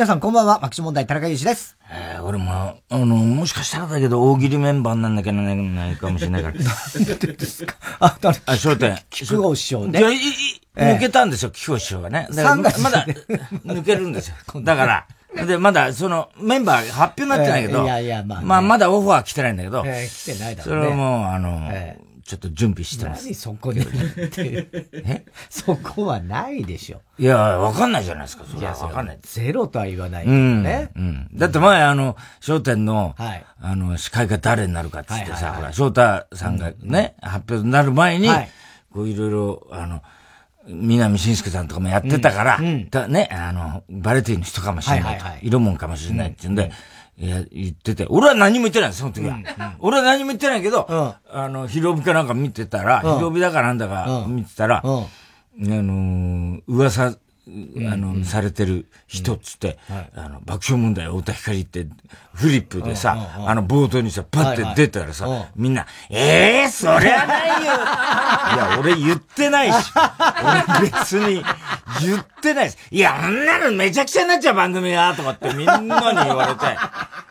皆さんこんばんは、マキシ問題、田中裕二です。えー、俺も、あの、もしかしたらだけど、大喜利メンバーになんなきゃないかもしれないから。なんでですか？あ、誰あ、商店。菊郷師匠ね。いや、い、い、抜けたんですよ、菊郷師匠がね。だからまだ、抜けるんですよ。だから、で、まだ、その、メンバー発表になってないけど、いやいや、まあ、まあ、まだオファー来てないんだけど、えー、来てないだろうね。それはもう、あの、えーちょっと準備してます。何そこで言ってえ？そこはないでしょ。いや、わかんないじゃないですか。それはわかんない。ゼロとは言わないけどね。うん。うん、だって前、あの、商店の、はい、あの、司会が誰になるかってってさ、ほら、翔太さんがね、うん、発表になる前に、はい、こういろいろ、あの、南信介さんとかもやってたから、うん、だね、あの、バレティの人かもしれないと、はいはい、色もんかもしれないって言うんで、いや、言ってて、俺は何も言ってない。その時は。うんうん、俺は何も言ってないけど、うん、あの、広帯かなんか見てたら、うん、広帯だかなんだか見てたら、うん、あのー、噂、あの、うん、されてる人っつって、あの、爆笑問題太田光って、フリップでさ、あの、冒頭にさ、パッて出たらさ、みんな、ええー、そりゃないよ。いや、俺言ってないし、俺別に言ってないし、いや、あんなのめちゃくちゃになっちゃう番組や、とかってみんなに言われて、そ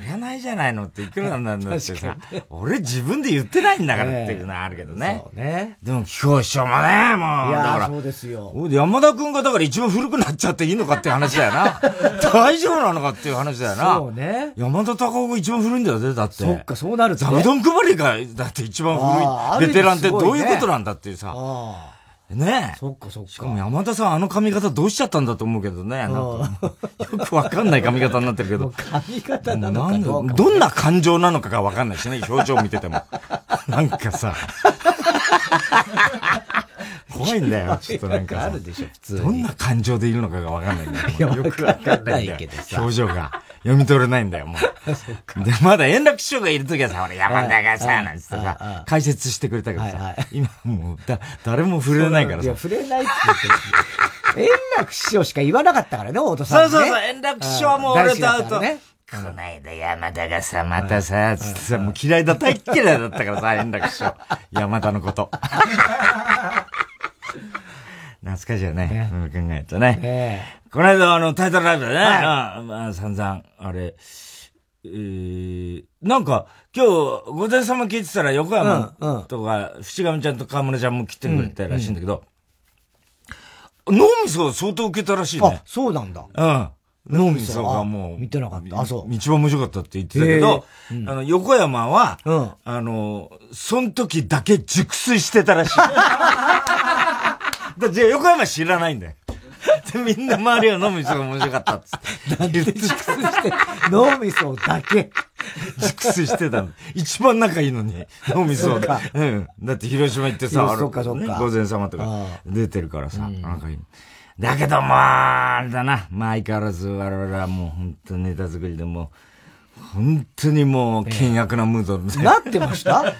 りゃないじゃないのっていくらなんだってさ、俺自分で言ってないんだからっていうのはあるけどね。そうね。でも、今日師匠もね、もう、だから。そうですよ。山田くんがだから一番古くなっちゃっていいのかっていう話だよな。大丈夫なのかっていう話だよな。そうね。山田隆夫が一番古いんだよね、だって。そっか、そうなると、ね。座布団配りが、だって一番古い。ベテランってどういうことなんだっていうさ。ねえ。そっかそっか。しかも山田さんあの髪型どうしちゃったんだと思うけどね。なんかよくわかんない髪型になってるけど。髪型なのかどどんな感情なのかがわかんないしね、表情見てても。なんかさ。怖いんだよ、ちょっとなんか。あるでしょ、普通どんな感情でいるのかがわかんないんだよ。よくわかんないけどさ。表情が。読み取れないんだよ、もう。で、まだ円楽師匠がいるときはさ、俺山田がさ、なんつってさ、解説してくれたけどさ、今もう、だ、誰も触れないからさ。いや、触れないって言って円楽師匠しか言わなかったからね、太田さん。そうそうそう、円楽師匠はもう俺と会うと、ね、この間山田がさ、またさ、つってさ、もう嫌いだ、大嫌いだったからさ、円楽師匠。山田のこと。懐かしいよね。うん、考えるとね。この間、あの、タイトルライブでね、はい、あまあ、散々、あれ、えー、なんか、今日、午前様聞いてたら、横山とか、淵上ちゃんと河村ちゃんも来てくれたらしいんだけど、脳みそ相当受けたらしいね。あ、そうなんだ。うん。脳みそがもう。見てなかった。あ、そう。一番面白かったって言ってたけど、あの、横山は、うん、あの、その時だけ熟睡してたらしい。だじゃ横山知らないんだよ。で、みんな周りは脳みそが面白かったっつって。なんで熟睡して、脳みそだけ。熟睡してたの。一番仲いいのに、脳みそが。うん。だって広島行ってさ、あそっかそっか。午前様とか出てるからさ、仲いい。だけどまあ、あれだな。まあ相変わらず我々はもう本当ネタ作りでも本当にもう、険悪なムード、なってました？なっ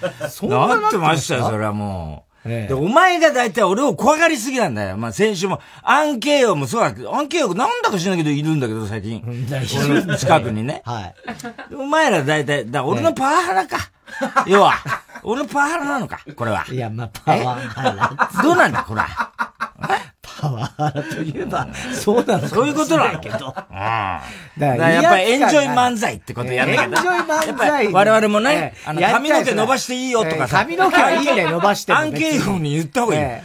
てましたよ、それはもう。で、お前が大体俺を怖がりすぎなんだよ。まあ、先週も、アンケイヨもそうだけど、アンケイヨなんだか知らないけどいるんだけど、最近。俺の近くにね。はい。お前ら大体、だ俺のパワハラか。要は、俺のパワハラなのか、これは。いや、まあ、パワハラ。どうなんだ、これ。パワハラといえば、そうなのそういうことなんだけど。うん。だからやっぱりエンジョイ漫才ってことやんなきゃエンジョイ漫才。我々もね、あの、髪の毛伸ばしていいよとかさ。髪の毛はいいね、伸ばしてアンケートに言った方がいい。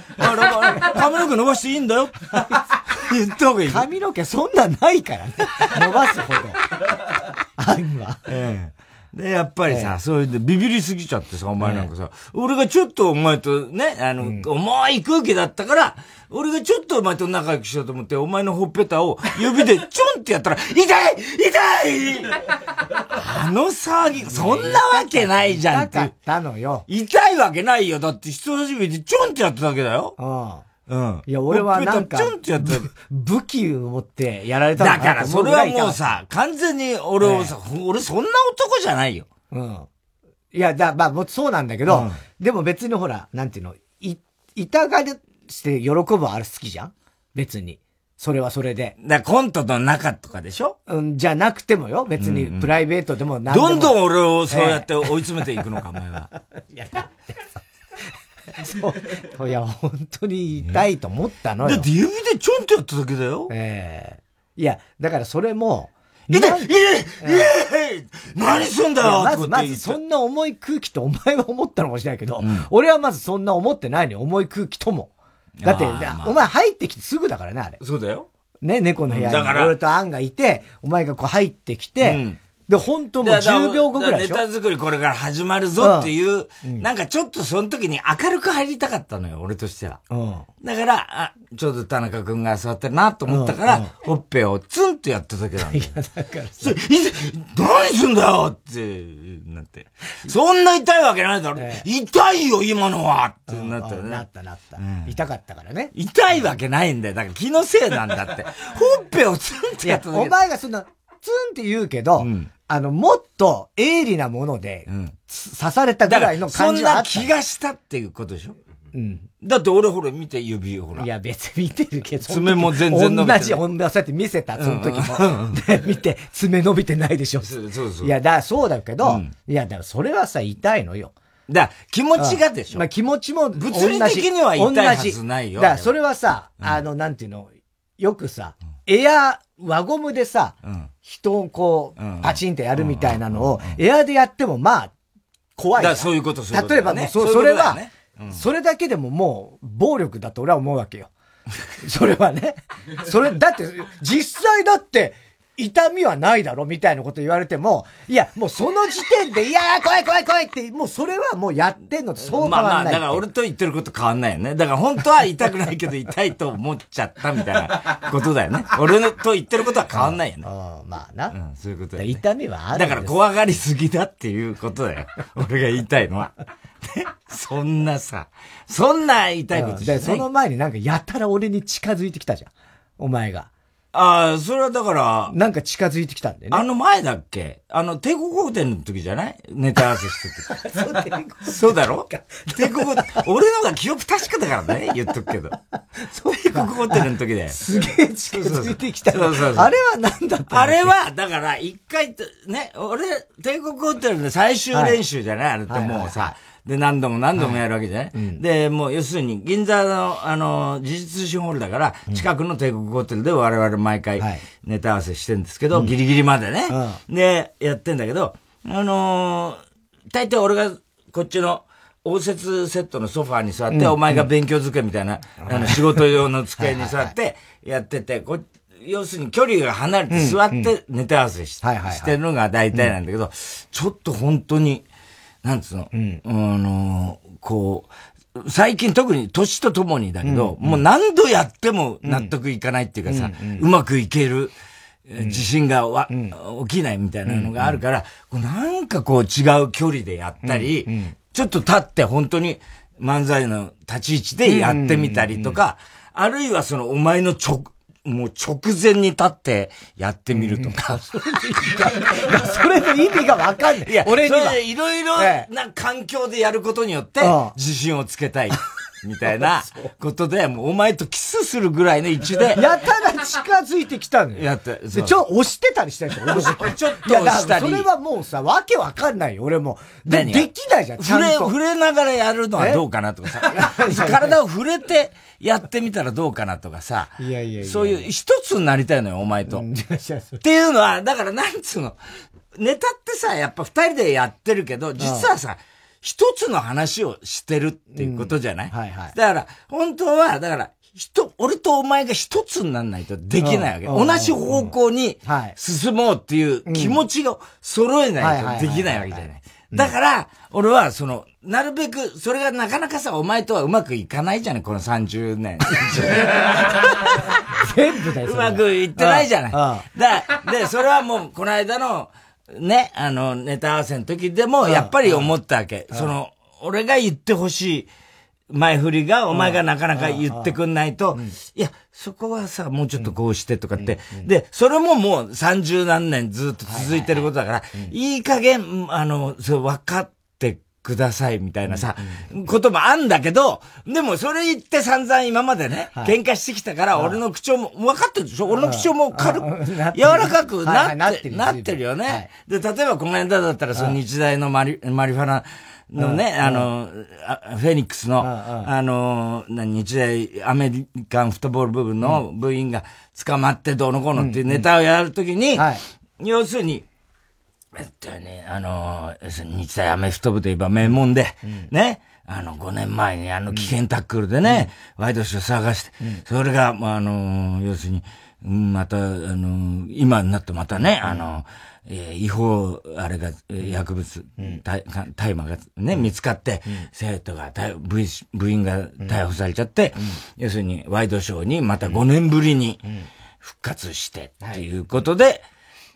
髪の毛伸ばしていいんだよ。言った方がいい。髪の毛そんなないからね。伸ばすほど。案は。ええ。で、やっぱりさ、そういうでビビりすぎちゃってさ、お前なんかさ、俺がちょっとお前とね、あの、重い空気だったから、俺がちょっとお前と仲良くしようと思って、お前のほっぺたを指でちょんってやったら、痛い痛いあの騒ぎ、そんなわけないじゃんって。痛かったのよ。痛いわけないよ。だって人差し指でちょんってやっただけだよ。うん。いや、俺はなんか、武器を持ってやられただから、それはもうさ、完全に俺をさ、俺そんな男じゃないよ。うん。いや、だ、まあ、そうなんだけど、でも別にほら、なんていうの、い、痛がして喜ぶあれ好きじゃん？別に。それはそれで。だコントの中とかでしょ？うん、じゃなくてもよ。別に、プライベートでも何でも、どんどん俺をそうやって追い詰めていくのか、お前は。いや、そう。いや、本当に痛いと思ったのよ。だって指でちょんってやっただけだよ。ええいや、だからそれも、いて、いえい何すんだよまず、まず、そんな重い空気とお前は思ったのかもしれないけど、うん、俺はまずそんな思ってないのよ、重い空気とも。だって、まあ、お前入ってきてすぐだからね、あれ。そうだよ。ね、猫の部屋に俺とアンがいて、お前がこう入ってきて、うんで、本当もう10秒後ぐらいでしょ？ネタ作りこれから始まるぞっていう、うん、なんかちょっとその時に明るく入りたかったのよ、俺としては。うん、だから、あ、ちょうど田中君が座ってるなと思ったから、うんうん、ほっぺをツンとやっただけなんだよ。いや、だからさ。何すんだよって、なって。そんな痛いわけないだろ。えー、痛いよ、今のはってなったよね。なったなった、うん、痛かったからね。痛いわけないんだよ。だから気のせいなんだって。ほっぺをツンとやっただけ。お前がそんな、ツンって言うけど、うんあの、もっと鋭利なもので、刺されたぐらいの感じはあった。そんな気がしたっていうことでしょ？うん。だって俺ほら見て指ほら。いや別に見てるけど。爪も全然伸びてない。同じ、同じそうやって見せた、その時も。で、見て、爪伸びてないでしょ。そうそう。いや、だ、そうだけど、いや、だからそれはさ、痛いのよ。だ気持ちがでしょ。まあ気持ちも、物理的には痛いはずないよ。だそれはさ、あの、なんていうの、よくさ、エア、輪ゴムでさ、人をこう、パチンってやるみたいなのを、エアでやっても、まあ、怖い。そういうこと、そう。例えばもう、そそれは、それだけでももう、暴力だと俺は思うわけよ。それはね。それ、だって、実際だって、痛みはないだろみたいなこと言われても、いや、もうその時点で、いやー、怖い怖い怖いって、もうそれはもうやってんのとそう変わんない。まあまあ、だから俺と言ってること変わんないよね。だから本当は痛くないけど痛いと思っちゃったみたいなことだよね。俺のと言ってることは変わんないよね。うん、まあな。うん、そういうことね。痛みはあるだから怖がりすぎだっていうことだよ。俺が言いたいのは。そんなさ、そんな痛いことしない。その前になんかやたら俺に近づいてきたじゃん。お前が。ああ、それはだから、なんか近づいてきたんでね。あの前だっけ？あの、帝国ホテルの時じゃない？ネタ合わせしてて。そうだろ？帝国、俺のが記憶確かだからね、言っとくけど。帝国ホテルの時で。すげえ近づいてきた。そうそうあれは何だったあれは、だから、一回、ね、俺、帝国ホテルで最終練習じゃない、あれってもうさ、で、何度も何度もやるわけじゃない、はいうん、で、もう要するに、銀座の、あの、事実通信ホールだから、近くの帝国ホテルで我々毎回ネタ合わせしてるんですけど、はい、ギリギリまでね、うん、で、やってんだけど、あのー、大体俺がこっちの、応接セットのソファーに座って、うん、お前が勉強机みたいな、あの、仕事用の机に座ってやってて、こ要するに距離が離れて座ってネタ合わせし,、してるのが大体なんだけど、ちょっと本当に、なんつうの、うん、あの、こう、最近特に年とともにだけど、うん、もう何度やっても納得いかないっていうかさ、うん、うまくいける自信がわ、起きないみたいなのがあるから、なんかこう違う距離でやったり、ちょっと立って本当に漫才の立ち位置でやってみたりとか、あるいはそのお前の直、もう直前に立ってやってみると か。それの意味がわかんない。いや、俺には。いろいろな環境でやることによって、自信をつけたい。みたいなことで、もうお前とキスするぐらいの位置で。やたら近づいてきたのよ。やって。で、ちょ、押してたりしたでしょ、俺ちょっと押したり。それはもうさ、わけわかんないよ、俺も。で、できないじゃん、ちゃんと。触れ、触れながらやるのはどうかなとかさ。体を触れてやってみたらどうかなとかさ。いやいやいや。そういう一つになりたいのよ、お前と。っていうのは、だからなんつうの。ネタってさ、やっぱ二人でやってるけど、実はさ、一つの話をしてるっていうことじゃない、うん、はいはい。だから、本当は、だから、人、俺とお前が一つにならないとできないわけ。同じ方向に進もうっていう気持ちを揃えないとできないわけじゃない。だから、俺は、その、なるべく、それがなかなかさ、お前とはうまくいかないじゃない、この30年。全部だよ。うまくいってないじゃない。だで、それはもう、この間の、ね、あの、ネタ合わせの時でも、やっぱり思ったわけ。その、俺が言ってほしい前振りが、お前がなかなか言ってくんないと、いや、そこはさ、もうちょっとこうしてとかって。で、それももう三十何年ずっと続いてることだから、いい加減、あの、そう、分かってくださいみたいなさ、こともあんだけど、でもそれ言って散々今までね、喧嘩してきたから、俺の口調も、分かってるでしょ？俺の口調も軽く、柔らかくなって、なってる。よね。で、例えばこの間だったら、その日大のマリ、マリファナ、のね、あの、フェニックスの、あの、日大アメリカンフットボール部分の部員が捕まってどうのこうのっていうネタをやるときに、要するに、えっとね、あの、日大アメフト部といえば名門で、ね、あの、5年前にあの危険タックルでね、ワイドショー探して、それが、まあ、あの、要するに、また、あの、今になってまたね、あの、えー、違法、あれが、薬物、大麻がね、見つかって、生徒が、部部員が逮捕されちゃって、要するに、ワイドショーにまた5年ぶりに復活して、っていうことで、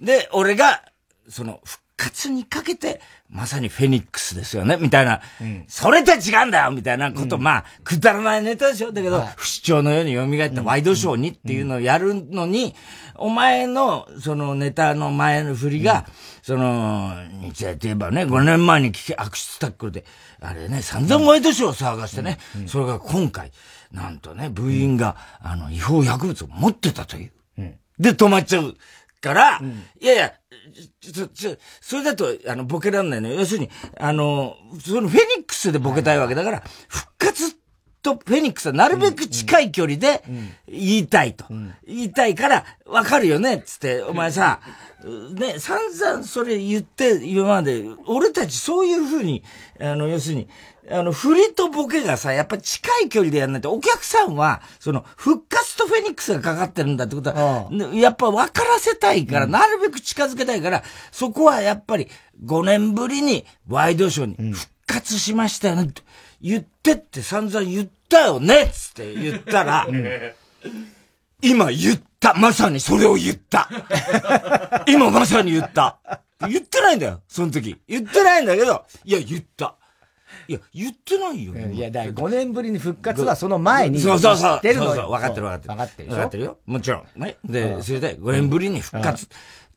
で、俺が、その、復活にかけて、まさにフェニックスですよね、みたいな、うん、それと違うんだよ。みたいなこと、うん、まあ、くだらないネタでしょ。だけど、はい、不死鳥のように蘇ったワイドショーにっていうのをやるのに、お前の、そのネタの前の振りが、その、日大といえばね、5年前に聞き、悪質タックルで、あれね、散々ワイドショーを騒がしてね、それが今回、なんとね、部員が、あの、違法薬物を持ってたという。で、止まっちゃう。から、いやいや、ちょ、ちょ、それだと、あの、ボケらんないのよ。要するに、あの、そのフェニックスでボケたいわけだから、復活とフェニックスはなるべく近い距離で言いたいと。言いたいから、わかるよねつって、お前さ、ね、散々それ言って、今まで、俺たちそういうふうに、あの、要するに、あの、振りとボケがさ、やっぱ近い距離でやんないと、お客さんは、その、復活とフェニックスがかかってるんだってことは、やっぱ分からせたいから、なるべく近づけたいから、そこはやっぱり、5年ぶりにワイドショーに復活しましたよね、言ってって散々言ったよねつって言ったら、今言った。まさにそれを言った。今まさに言った。言ってないんだよ、その時。言ってないんだけど、いや、言った。いや、言ってないよ。いや、だから5年ぶりに復活はその前に。そうそうそう。てるのそうそう、分かってる分かってる。分かってる分かってるよ。もちろん。ね。で、それで5年ぶりに復活っ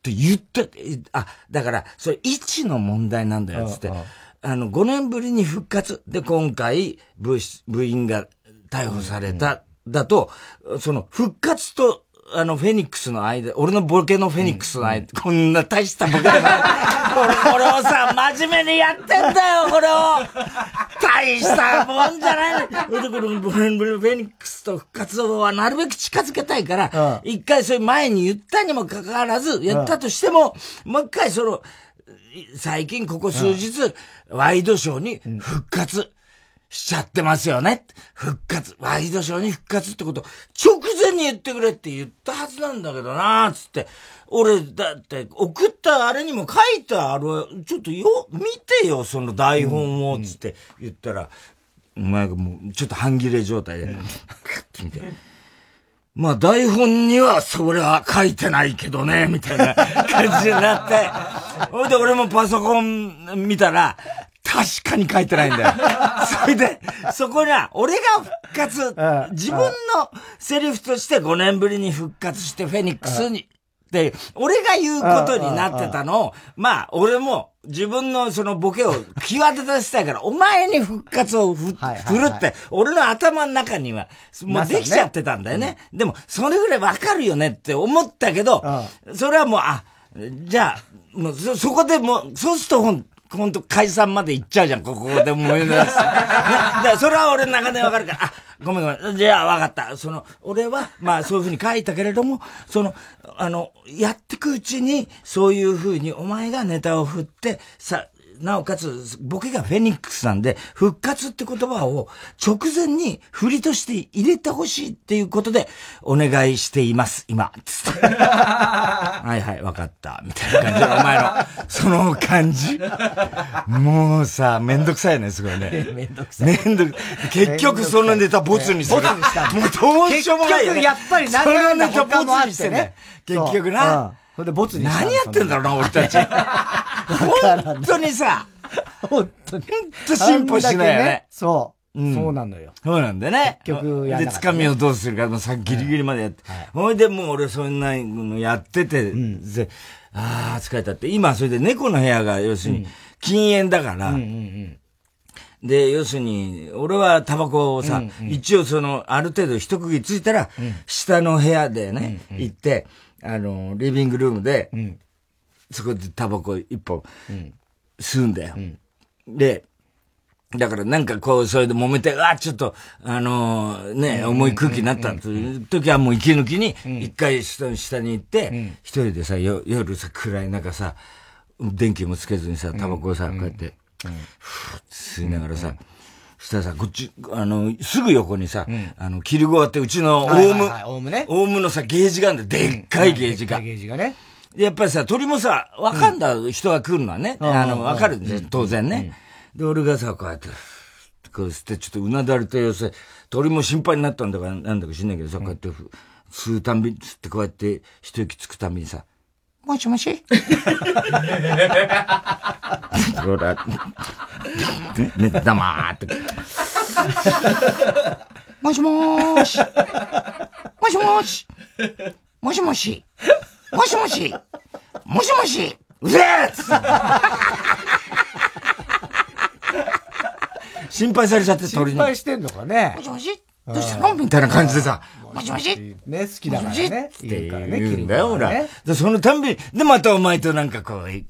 て言って、あ、だから、それ位置の問題なんだよ、つって。あの、5年ぶりに復活。で、今回、部、部員が逮捕された。だと、その、復活とあの、フェニックスの間、俺のボケのフェニックスの間、うん、こんな大したボケだこれ、これをさ、真面目にやってんだよ、これを。大したもんじゃない。の。で、このフェニックスと復活はなるべく近づけたいから、一、うん、回それ前に言ったにもかかわらず、やったとしても、うん、もう一回その、最近ここ数日、ワイドショーに復活。しちゃってますよね。復活、ワイドショーに復活ってこと、直前に言ってくれって言ったはずなんだけどなつって。俺、だって、送ったあれにも書いてある、ちょっとよ、見てよ、その台本を、つって言ったら、お前がもう、ちょっと半切れ状態で、クッて見て。まあ台本にはそれは書いてないけどね、みたいな感じになって。ほいで俺もパソコン見たら、確かに書いてないんだよ。それで、そこには、俺が復活、自分のセリフとして5年ぶりに復活してフェニックスに、で、俺が言うことになってたのを、まあ、俺も自分のそのボケを際立たせたいから、お前に復活をふ、振るって、俺の頭の中には、もうできちゃってたんだよね。でも、それぐらいわかるよねって思ったけど、それはもう、あ、じゃあ、もうそ、そこでもう、そうすると本当解散まで行っちゃうじゃん、ここで思い出す。だからそれは俺の中でわかるから、あ、ごめんごめん。じゃあわかった。その、俺は、まあそういうふうに書いたけれども、その、あの、やってくうちに、そういうふうにお前がネタを振って、さ、なおかつ、ボケがフェニックスなんで、復活って言葉を直前に振りとして入れてほしいっていうことで、お願いしています、今。つって。はいはい、わかった。みたいな感じお前の、その感じ。もうさ、めんどくさいね、すごいね。めんどくさい。めんどく結局そのネタボツにする。ボツにしたもうどうしようもないよ、ね。結局やっぱり何のネタボツにしてね。結局な。それでボツにした何やってんだろうな、俺たち。本当にさ、本当に。本当進歩しないよね。そう。うん、そうなのよ。そうなんだね。結局や、ね、で、つかみをどうするか、もうさ、ギリギリまでやって。ほ、はい、いでもう俺そんなのやってて、うん、ああ、疲れたって。今、それで猫の部屋が、要するに、禁煙だから、うんうんうんで、要するに、俺はタバコをさ、うんうん、一応その、ある程度一区切ついたら、うん、下の部屋でね、うんうん、行って、あの、リビングルームで、うん、そこでタバコ一本、吸うんだよ。で、だからなんかこう、それで揉めて、あ、ちょっと、あのー、ね、重い空気になったという時はもう息抜きに、一回下下に行って、一人でさ、夜さ、暗い中さ、電気もつけずにさ、タバコをさ、こうやって、ふーって吸いながらさ、そしたらさ、こっち、あの、すぐ横にさ、あの、切りゴアってうちのオウム、オウムね。オウムのさ、ゲージがあるんだよ。でっかいゲージが。ゲージがね。やっぱりさ、鳥もさ、わかんだ人が来るのはね、あの、わかるんですよ、当然ね。で、俺がさ、こうやって、こう吸って、ちょっとうなだれた様子鳥も心配になったんだか、なんだか知んないけどさ、こうやって、吸うたんび、吸ってこうやって、一息つくたびにさ、もしもし？ほら、ね、ね、黙って。もしもーし？もしもし？もしもし？もしもし？もしもし？うぜえ心配されちゃって鳥に。心配してんのかね。もしもし？どうしたの？みたいな感じでさ、もしもしね、好きだからね。って言うんだよ、ほら。で、そのたんびに、で、またお前となんかこう、上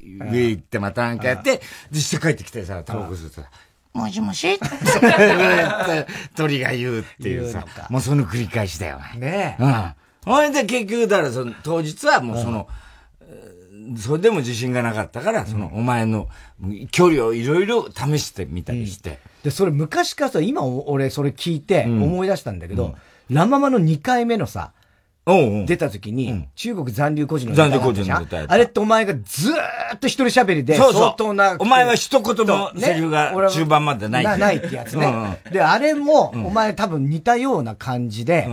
行ってまたなんかやって、で、して帰ってきてさ、タバコ吸うとさ、もしもし 鳥が言うっていうさ、もうその繰り返しだよ。ねえ。うん。ほいで結局、だからその、当日はもうその、それでも自信がなかったから、その、お前の距離をいろいろ試してみたりして。で、それ昔からさ、今俺それ聞いて思い出したんだけど、ラママの2回目のさ、出た時に、中国残留孤児の残留孤児のあれってお前がずーっと一人喋りで、相当な。お前は一言もセリフが中盤までない。ないってやつね。で、あれも、お前多分似たような感じで、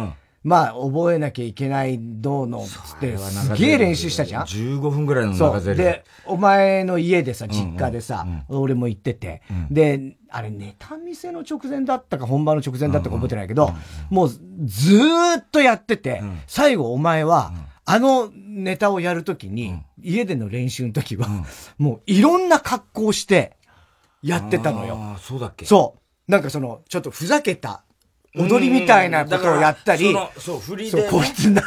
まあ、覚えなきゃいけないどうの、つって、すげえ練習したじゃん ?15 分ぐらいの中で。で、お前の家でさ、実家でさ、俺も行ってて、で、あれ、ネタ見せの直前だったか、本番の直前だったか覚えてないけど、もう、ずーっとやってて、最後お前は、あのネタをやるときに、家での練習の時は、もういろんな格好して、やってたのよ。ああ、そうだっけ？そう。なんかその、ちょっとふざけた踊りみたいなことをやったり、そう、振りで、ね。こいつ何や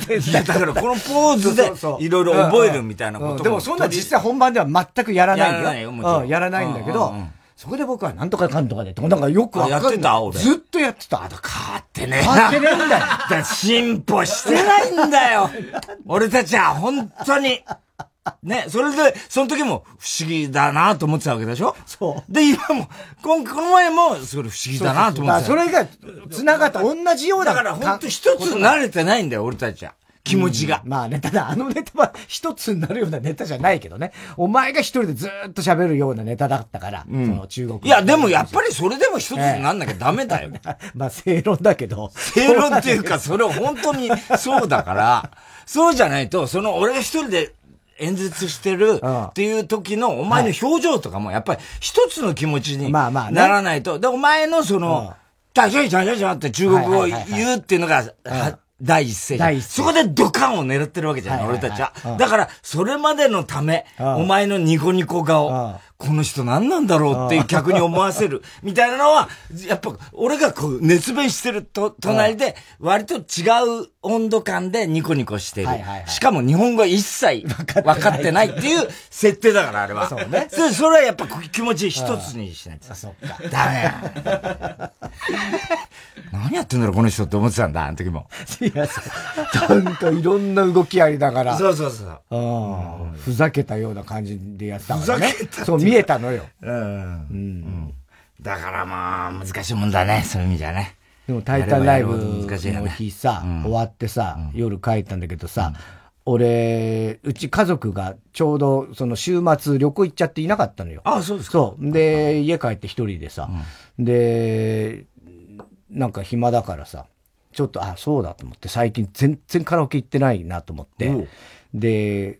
ってんだ。だからこのポーズで、いろいろ覚えるみたいなことでもそんな実際本番では全くやらないんだよ。やらないよ、もち。やらないんだけど、そこで僕はなんとかかんとかで、なんかよくわかんやってた俺。ずっとやってた。あと変わってね変わってねえんだよ。だ 進歩してないんだよ。俺たちは本当に。ね、それで、その時も不思議だなと思ってたわけでしょ？そう。で、今も、この前も、それ不思議だなと思ってた。それが、繋がった、同じような。だから本当一つ慣れてないんだよ、俺たちは。気持ちが。まあね、ただあのネタは一つになるようなネタじゃないけどね。お前が一人でずっと喋るようなネタだったから、うん、その中国。いや、でもやっぱりそれでも一つになんなきゃダメだよ。まあ正論だけど。正論っていうか、それは本当にそうだから、そうじゃないと、その俺が一人で演説してるっていう時のお前の表情とかもやっぱり一つの気持ちにならないと。で、お前のその、大丈夫、大丈夫って中国語を言うっていうのが、第一声。第一声。そこでドカンを狙ってるわけじゃない、俺たちは。だから、それまでのため、お前のニコニコ顔、この人何なんだろうって客に思わせる、みたいなのは、やっぱ、俺がこう、熱弁してると、隣で、割と違う温度感でニコニコしてる。しかも日本語は一切分かってないっていう 設定だから、あれは。そうね。それはやっぱ気持ち一つにしないと。そっか。ダメや。何やってんだろ、この人って思ってたんだ、あの時も。いや、そう。なんかいろんな動きありながら。そうそうそう。うん。ふざけたような感じでやったからね。ふざけたそう見えたのよ。うん。うん。だからまあ、難しいもんだね、そういう意味じゃね。でも、タイタンライブの日さ、終わってさ、夜帰ったんだけどさ、俺、うち家族がちょうどその週末旅行行っちゃっていなかったのよ。ああ、そうですか。そう。で、家帰って一人でさ、で、なんか暇だからさ、ちょっと、あ、そうだと思って、最近全然カラオケ行ってないなと思って、で、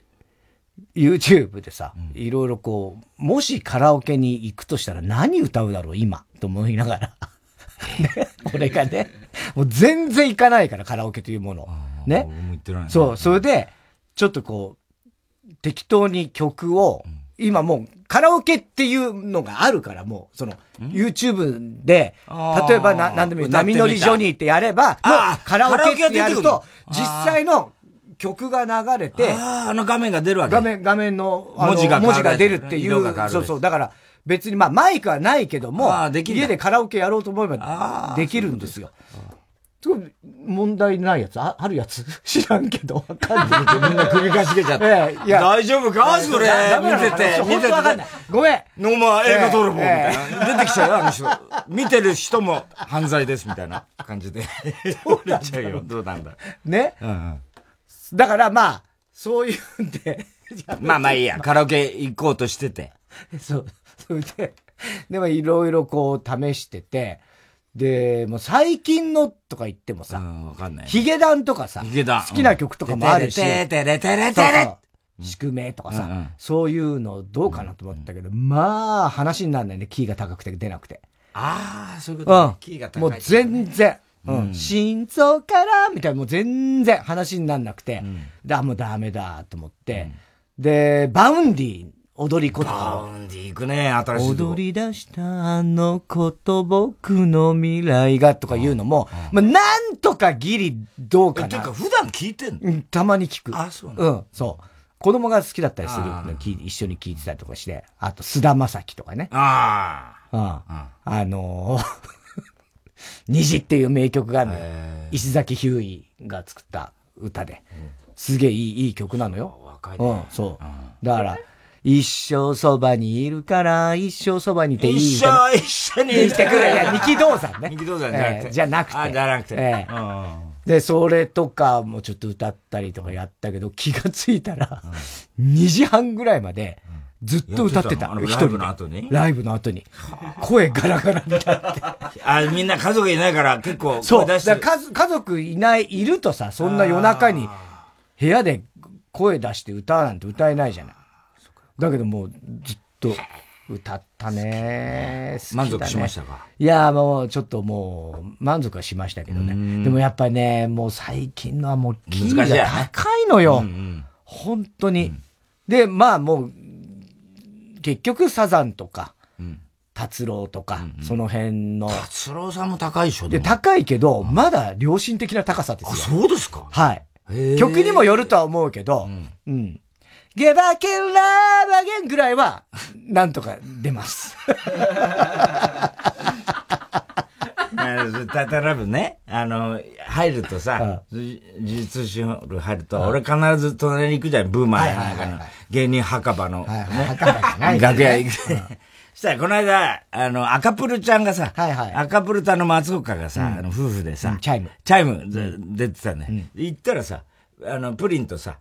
YouTube でさ、いろいろこう、もしカラオケに行くとしたら何歌うだろう、今、と思いながら。ね、俺がね、もう全然行かないから、カラオケというもの。ね。そう、それで、ちょっとこう、適当に曲を今もうカラオケっていうのがあるから、もう、その、YouTube で、例えばな、なんでもいい、波乗りジョニーってやれば、カラオケってやると、実際の曲が流れて、あの画面が出るわけ画面、画面の、文字が文字が出るっていう、そうそう、だから、別にまあマイクはないけども、家でカラオケやろうと思えばできるんですよ。すごい問題ないやつ？ああるやつ？知らんけど、わかんない。みんな首かしげちゃって。ええ、いや。大丈夫か？それ。見てて、見てて。ごめん。ノマ映画泥棒みたいな。出てきちゃうよ、あの人。見てる人も犯罪ですみたいな感じで。そうなっちゃうよ。どうなんだ。ね？うん。だからまあ、そういうんで。まあまあいいや、カラオケ行こうとしてて。そう。それで、でもいろいろこう試してて、で、もう最近のとか言ってもさ、わかんない。ヒゲダンとかさ、ヒゲダン。好きな曲とかもあるし、ててれてれてれ宿命とかさ、そういうのどうかなと思ったけど、まあ話にならないね、キーが高くて出なくて。ああ、そういうこと、ね、キーが高い。もう全然。うん。心臓から？みたいな、もう全然話になんなくて、だ、もうダメだと思って、で、 Vaundy 踊り子とか。 Vaundy 行くね、新しい。踊り出したあの子と僕の未来がとか言うのも、まあ、なんとかギリどうかな。てか普段聞いてんの、うん、たまに聞く。あ、そううん、そう。子供が好きだったりするの一緒に聞いてたりとかして、あと、菅田将暉とかね。ああ。うん。あのー、虹っていう名曲があるの石崎ひゅーいが作った歌で。すげえいい、いい曲なのよ。若い、ね、うん、そう。だから、一生そばにいるから、一生そばにいていい一生一緒にいてくれ。いや、二木道山ね。二木道山じゃなくて。じゃなくて。あ、じゃなくて。えで、それとかもちょっと歌ったりとかやったけど、気がついたら、2時半ぐらいまで、ずっと歌ってた。一人の後に？ライブの後に。声ガラガラになって。あ、みんな家族いないから結構そう。だ家家族いない、いるとさ、そんな夜中に部屋で声出して歌うなんて歌えないじゃない。だけどもうずっと歌ったね。ね満足しましたか？いや、もうちょっともう満足はしましたけどね。でもやっぱりね、もう最近のはもう金が高いのよ。うんうん、本当に、うん。で、まあもう、結局サザンとか、達郎とか、うんうん、その辺の。達郎さんも高いでしょで、高いけど、まだ良心的な高さですよ。あ、そうですかはい。曲にもよるとは思うけど、うん、うんゲバケラーバゲンぐらいは、なんとか出ます。タタラブね、あの、入るとさ、事実シホール入ると、俺必ず隣に行くじゃん、ブーマーやなんかの、芸人墓場の、ね、楽屋行く。したら、この間、あの、赤プルちゃんがさ、赤プルとあの松岡がさ、あの、夫婦でさ、チャイム。チャイム出てたね。行ったらさ、あの、プリンとさ、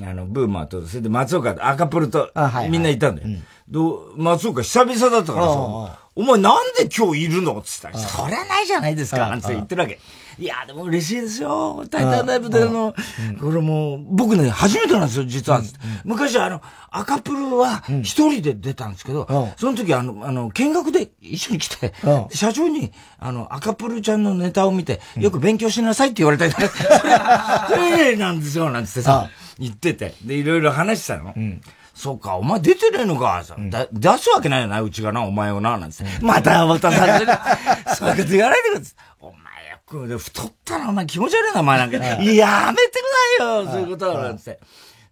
あの、ブーマーと、それで松岡、赤プルと、みんないたんだよ。ど松岡久々だったからさ、お前なんで今日いるのつったら、そりゃないじゃないですか、なんて言ってるわけ。いや、でも嬉しいですよ。タイタンライブでの、これもう、僕ね、初めてなんですよ、実は。昔あの、赤プルは一人で出たんですけど、その時あの、あの、見学で一緒に来て、社長に、あの、赤プルちゃんのネタを見て、よく勉強しなさいって言われたり、それ、なんですよ、なんつってさ、言ってて。で、いろいろ話したの。そうか、お前出てねえのか、うん、だ出すわけないよな、うちがな、お前をな、なんつって。また、またさそういうこと言わないでください。お前、太ったらお前気持ち悪いな、お前なんか。やめてくださいよ、そういうことは、なんつって。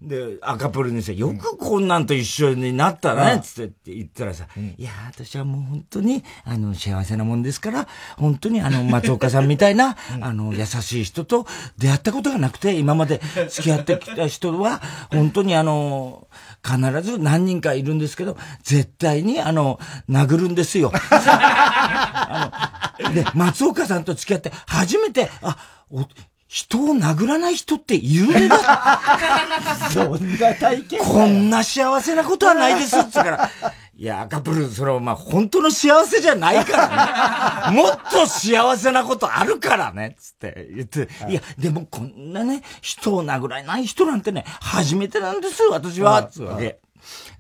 で、赤プルにさ、よくこんなんと一緒になったね、つってって言ったらさ、うん、いや、私はもう本当に、あの、幸せなもんですから、本当にあの、松岡さんみたいな、あの、優しい人と出会ったことがなくて、今まで付き合ってきた人は、本当にあの、必ず何人かいるんですけど、絶対にあの、殴るんですよ。あの、で、松岡さんと付き合って初めて、あ、お人を殴らない人っているんだ。そんな体験こんな幸せなことはないですって言から、いや、赤プル、それはまあ本当の幸せじゃないからね。もっと幸せなことあるからね、つって言って、いや、でもこんなね、人を殴らない人なんてね、初めてなんです、私は、つわけ。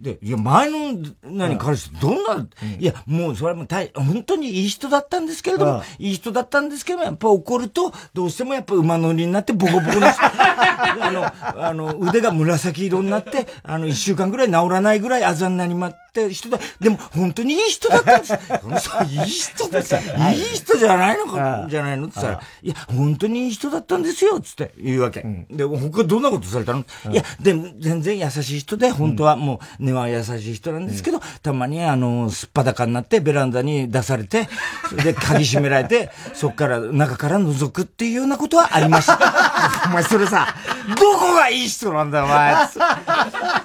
で、いや、前の、何、彼氏、どんな、いや、もう、それはもう大、本当にいい人だったんですけれども、いい人だったんですけども、やっぱ怒ると、どうしてもやっぱ馬乗りになってボコボコの、あの、あの、腕が紫色になって、あの、一週間ぐらい治らないぐらいあざになりまって人だ。でも、本当にいい人だったんです。そいい人です。いい人じゃないのか、じゃないのって言ったら、いや、本当にいい人だったんですよ、つって言うわけ。で、他どんなことされたの？いや、でも、全然優しい人で、本当はもう、根は優しい人なんですけど、たまに、あの、すっぱだかになってベランダに出されて、それで鍵閉められて、そっから中から覗くっていうようなことはありました。お前それさ、どこがいい人なんだお前。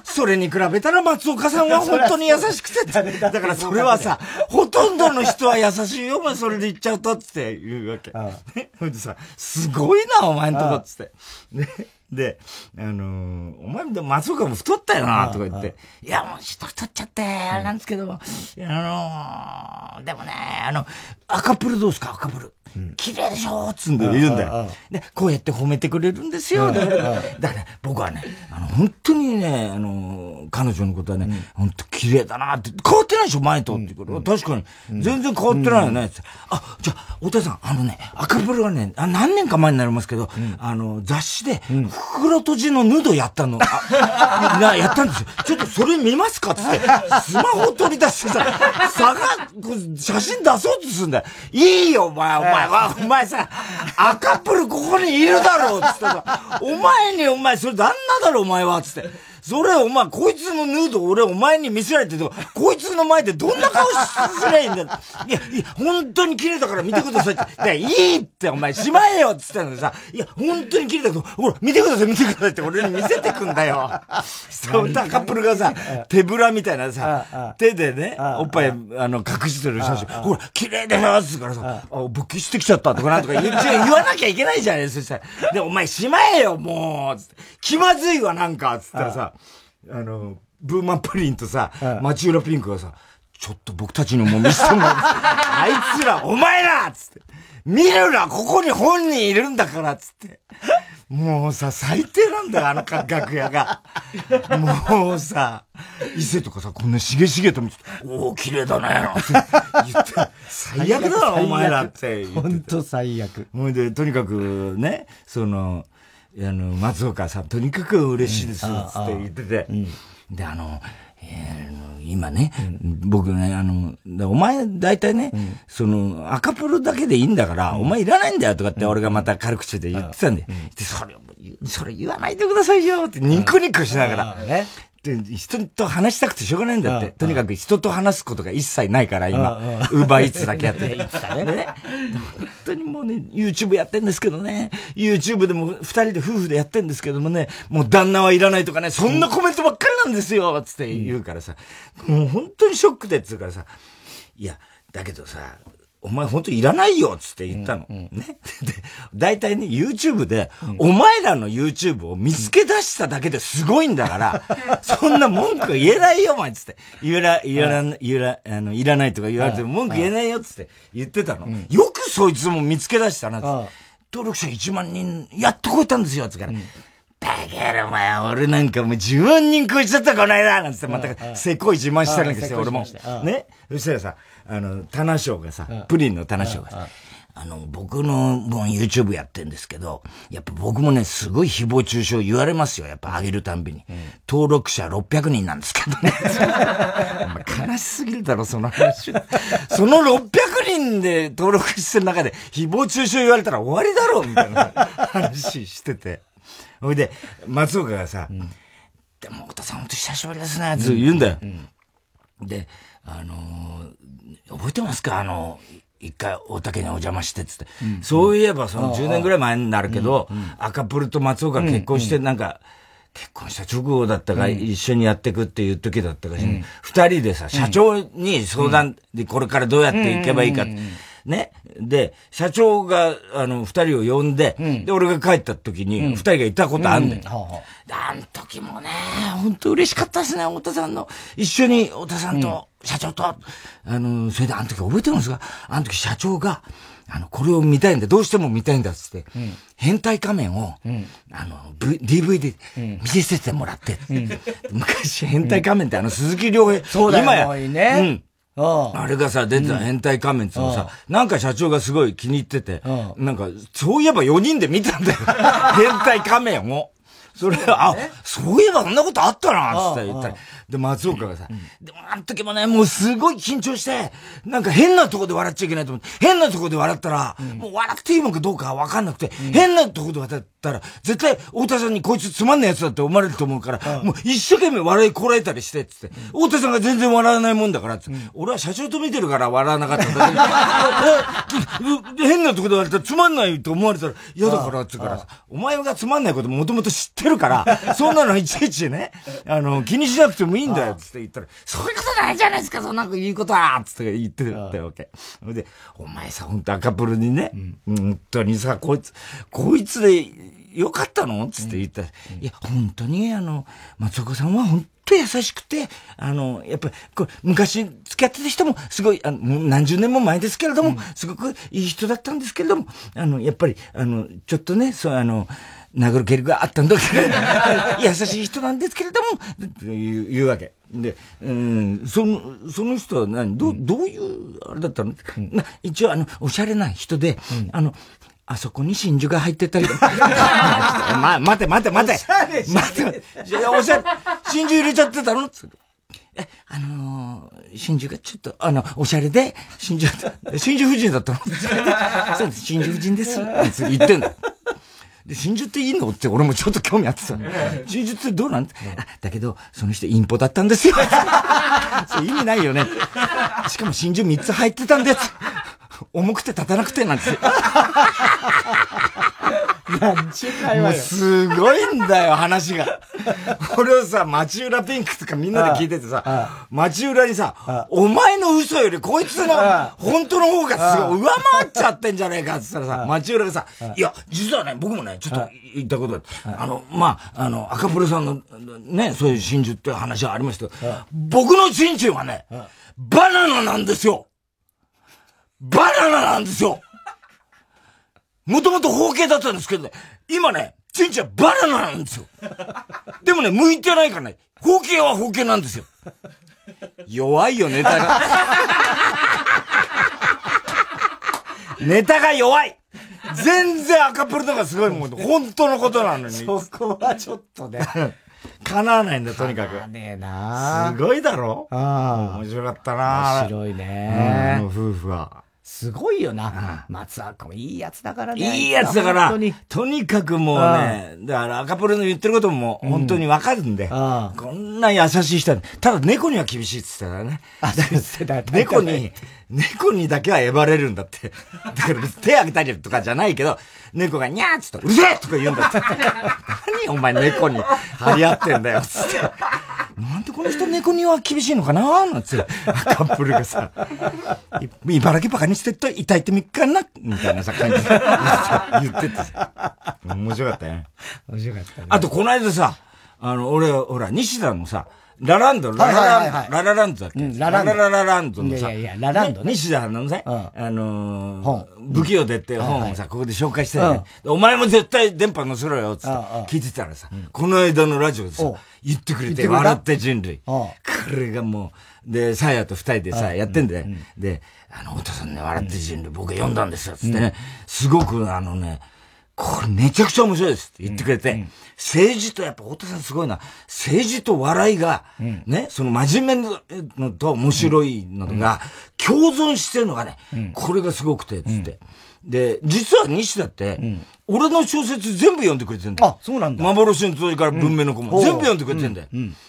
それに比べたら松岡さんは本当に優しくて。だからそれはさ、ほとんどの人は優しいよ、お前それで言っちゃうと、つって言うわけ。ほんでさ、すごいな、お前んとこ、つって。ね。で、あのー、お前でも松岡も太ったよな、とか言って。いや、もう人太っちゃって、あれなんですけど、あのー、でもね、あの、赤プルどうすか、赤プル。綺麗でしょつんで言うんだよ。で、こうやって褒めてくれるんですよ。だから、だから僕はね、あの、本当にね、あの、彼女のことはね、本当綺麗だなって、変わってないでしょ、前とって言うから。確かに、全然変わってないよね。あ、じゃあ、お父さん、あのね、赤プルはね、あ何年か前になりますけど、あの、雑誌で、袋閉じのヌードやったの。な、やったんですよ。ちょっとそれ見ますかって、スマホ取り出してさ、さが、写真出そうとするんだよ。いいよ、お前、お前。は、お前さ、赤プルここにいるだろうつってさ、お前にお前、それ旦那だろお前はつって。それお前、こいつのヌード俺お前に見せられてるこいつの前でどんな顔すりゃいいんだよ。いや、いや、本当に綺麗だから見てくださいって。いや、いいってお前しまえよっつったのにさ、いや、本当に綺麗だけど、ほら、見てください見てくださいって俺に見せてくんだよ。そう、カップルがさ、手ぶらみたいなさ、手でね、おっぱい、あの、隠してる写真。ほら、綺麗でますからさ、あ、勃起してきちゃったとかなんとか言言わなきゃいけないじゃん。そしたら。で、お前しまえよ、もう気まずいわ、なんか、つったらさ、あの、ブーマンプリンとさ、町浦ピンクがさ、ちょっと僕たちにも見せてもらう。あいつら、お前らつって。見るなここに本人いるんだからつって。もうさ、最低なんだよ、あの楽屋が。もうさ、伊勢とかさ、こんなしげしげと見て、おお、綺麗だね、って言って、最悪だろ、お前らって。ほんと最悪。ほいで、とにかくね、その、あの、松岡さん、とにかく嬉しいです、つって言ってて。で、あの、えー、今ね、僕ね、あの、お前大体ね、その、赤プルだけでいいんだから、お前いらないんだよとかって俺がまた軽口で言ってたんで、で、それ、それ言わないでくださいよってニコニコしながら、で、人と話したくてしょうがないんだって。とにかく人と話すことが一切ないから、今。ウーバーイーツだけやって。ね。本当にもうね、YouTube やってんですけどね。YouTube でも二人で夫婦でやってんですけどもね、もう旦那はいらないとかね、そんなコメントばっかりなんですよつって言うからさ、もう本当にショックでっつうからさ、いや、だけどさ、お前本当いらないよっつって言ったの。うんうん、ね。で、大体ね、YouTube で、うん、お前らの YouTube を見つけ出しただけですごいんだから、そんな文句言えないよ、お前っつって。言ら、言ら、言ら、あの、いらないとか言われても文句言えないよっつって言ってたの。よくそいつも見つけ出したなっ登録者1万人、やっと超えたんですよ、つから。だけどお前、俺なんかもう10万人超えちゃったこの間なんつってまた、せこい自慢したんですよ、俺も。ね。そしたらさ、あの、棚章がさ、プリンの棚章がさ、あの、僕のもう YouTube やってんですけど、やっぱ僕もね、すごい誹謗中傷言われますよ。やっぱ上げるたんびに。うん、登録者600人なんですけどね。悲しすぎるだろ、その話。その600人で登録してる中で誹謗中傷言われたら終わりだろ、みたいな話してて。ほいで、松岡がさ、うん、でも、太田さん、本当久しぶりですね、つ言うんだよ。うん、で、あのー、覚えてますか？あの、一回大竹にお邪魔してっつって。うん、そういえば、その10年ぐらい前になるけど、赤プルと松岡結婚して、なんか、結婚した直後だったか、一緒にやっていくっていう時だったかし、二人でさ、社長に相談でこれからどうやっていけばいいかって。ね。で、社長が、あの、二人を呼んで、うん、で、俺が帰った時に、二人がいたことあんだよ。うん、あん時もね、本当嬉しかったですね、太田さんの。一緒に太田さんと、社長と、あの、それであの時覚えてるんですかあの時社長が、あの、これを見たいんだ、どうしても見たいんだっつって、変態仮面を、あの、v、DVD 見せてもらって、昔変態仮面ってあの鈴木亮平、そうだよ、今や、ね、あれがさ、出てた変態仮面ってのさ、なんか社長がすごい気に入ってて、なんか、そういえば4人で見たんだよ。変態仮面を。それ、あ、そういえばそんなことあったな、つって言ったら。で、松岡がさ、でもあの時もね、もうすごい緊張して、なんか変なとこで笑っちゃいけないと思って、変なとこで笑ったら、もう笑っていいのかどうかわかんなくて、変なとこで笑ったら、絶対太田さんにこいつつまんないやつだって思われると思うから、もう一生懸命笑いこらえたりして、つって、太田さんが全然笑わないもんだから、つって、俺は社長と見てるから笑わなかったんだけど、変なとこで笑ったらつまんないと思われたら嫌だから、つうからお前がつまんないこともともと知ってるから、そんなのいちいちね、あの、気にしなくてもいいんだよ、つって言ったら、そういうことないじゃないですか、そんなこと言うことはつって言ってたわけ。で、お前さ、ほんと赤プルにね、うん、本当にさ、こいつ、こいつでよかったの？つって言ったら、うん、いや、本当に、あの、松岡さんは本当優しくて、あの、やっぱり、これ、昔付き合ってた人も、すごい、あの、何十年も前ですけれども、うん、すごくいい人だったんですけれども、あの、やっぱり、あの、ちょっとね、そう、あの、殴る蹴りがあったんだけど、優しい人なんですけれども、言う言うわけ。で、うん、その、その人は何、ど、どういう、あれだったの、うん、一応、あの、おしゃれな人で、うん、あの、あそこに真珠が入ってたり。ま、待て待て待て。待て。おしゃれ、真珠入れちゃってたの？え、あのー、真珠がちょっと、あの、おしゃれで、真珠、真珠夫人だったの？そうです、真珠夫人です。言ってんだ。で、真珠っていいの？って俺もちょっと興味あってさ、真珠ってどうなん？て、あ、だけど、その人インポだったんですよ。そう意味ないよね。しかも真珠3つ入ってたんです。重くて立たなくてなんですよ。なんちゅう会話よ。すごいんだよ、話が。俺はさ、町浦ピンクとかみんなで聞いててさ、町浦にさ、お前の嘘よりこいつの本当の方がすごい上回っちゃってんじゃねえかって言ったらさ、町浦がさ、いや、実はね、僕もね、ちょっと言ったことあの、まあ、あの、赤プロさんのね、そういう真珠って話はありましたけど、僕の真珠はね、バナナなんですよ。バナナなんですよもともと包茎だったんですけどね、今ね、ちんちゃんバナナなんですよ。でもね、向いてないからね、包茎は包茎なんですよ。弱いよ、ネタが。ネタが弱い全然赤プルとかすごいもん。本当のことなのに。そこはちょっとね。叶わないんだ、とにかく。叶ねえなすごいだろ？ああ。面白かったな面白いね。うん、夫婦は。すごいよな。松赤もいいやつだからね。いいやつだから、とにかくもうね、だから赤ポルの言ってることも本当にわかるんで、こんな優しい人ただ猫には厳しいって言ってたからね。あ、そうです猫に、猫にだけはえばれるんだって。だから手あげたりとかじゃないけど、猫がニャーっつって、うるせえとか言うんだって。何お前猫に張り合ってんだよ、つって。なんでこの人猫には厳しいのかななんつって、カップルがさ、茨城バカにしてっと痛いってみっかなみたいなさ、感じで言っててさ。面白かったね。面白かったね。あと、この間さ、あの、俺、ほら、西田のさ、ラランド、ララランド、ララランドだっけ、ララララランドのさ、いやいや、ラランドね。西田のね、あの不器用でって本をさ、ここで紹介してね、お前も絶対電波乗せろよ、つって聞いてたらさ、この間のラジオでさ、言ってくれて、笑って人類。これがもう、で、サーヤと二人でさ、やってんだよ。で、あの、太田さんね、笑って人類、僕読んだんですよ、つってね、すごくあのね、これめちゃくちゃ面白いですって言ってくれて、政治とやっぱ太田さんすごいな、政治と笑いが、ね、その真面目のと面白いのが、共存してるのがね、これがすごくて、つって。で、実は西田って、俺の小説全部読んでくれてんだよ。あ、そうなんだ。幻の通りから文明の子も、全部読んでくれてんだよ。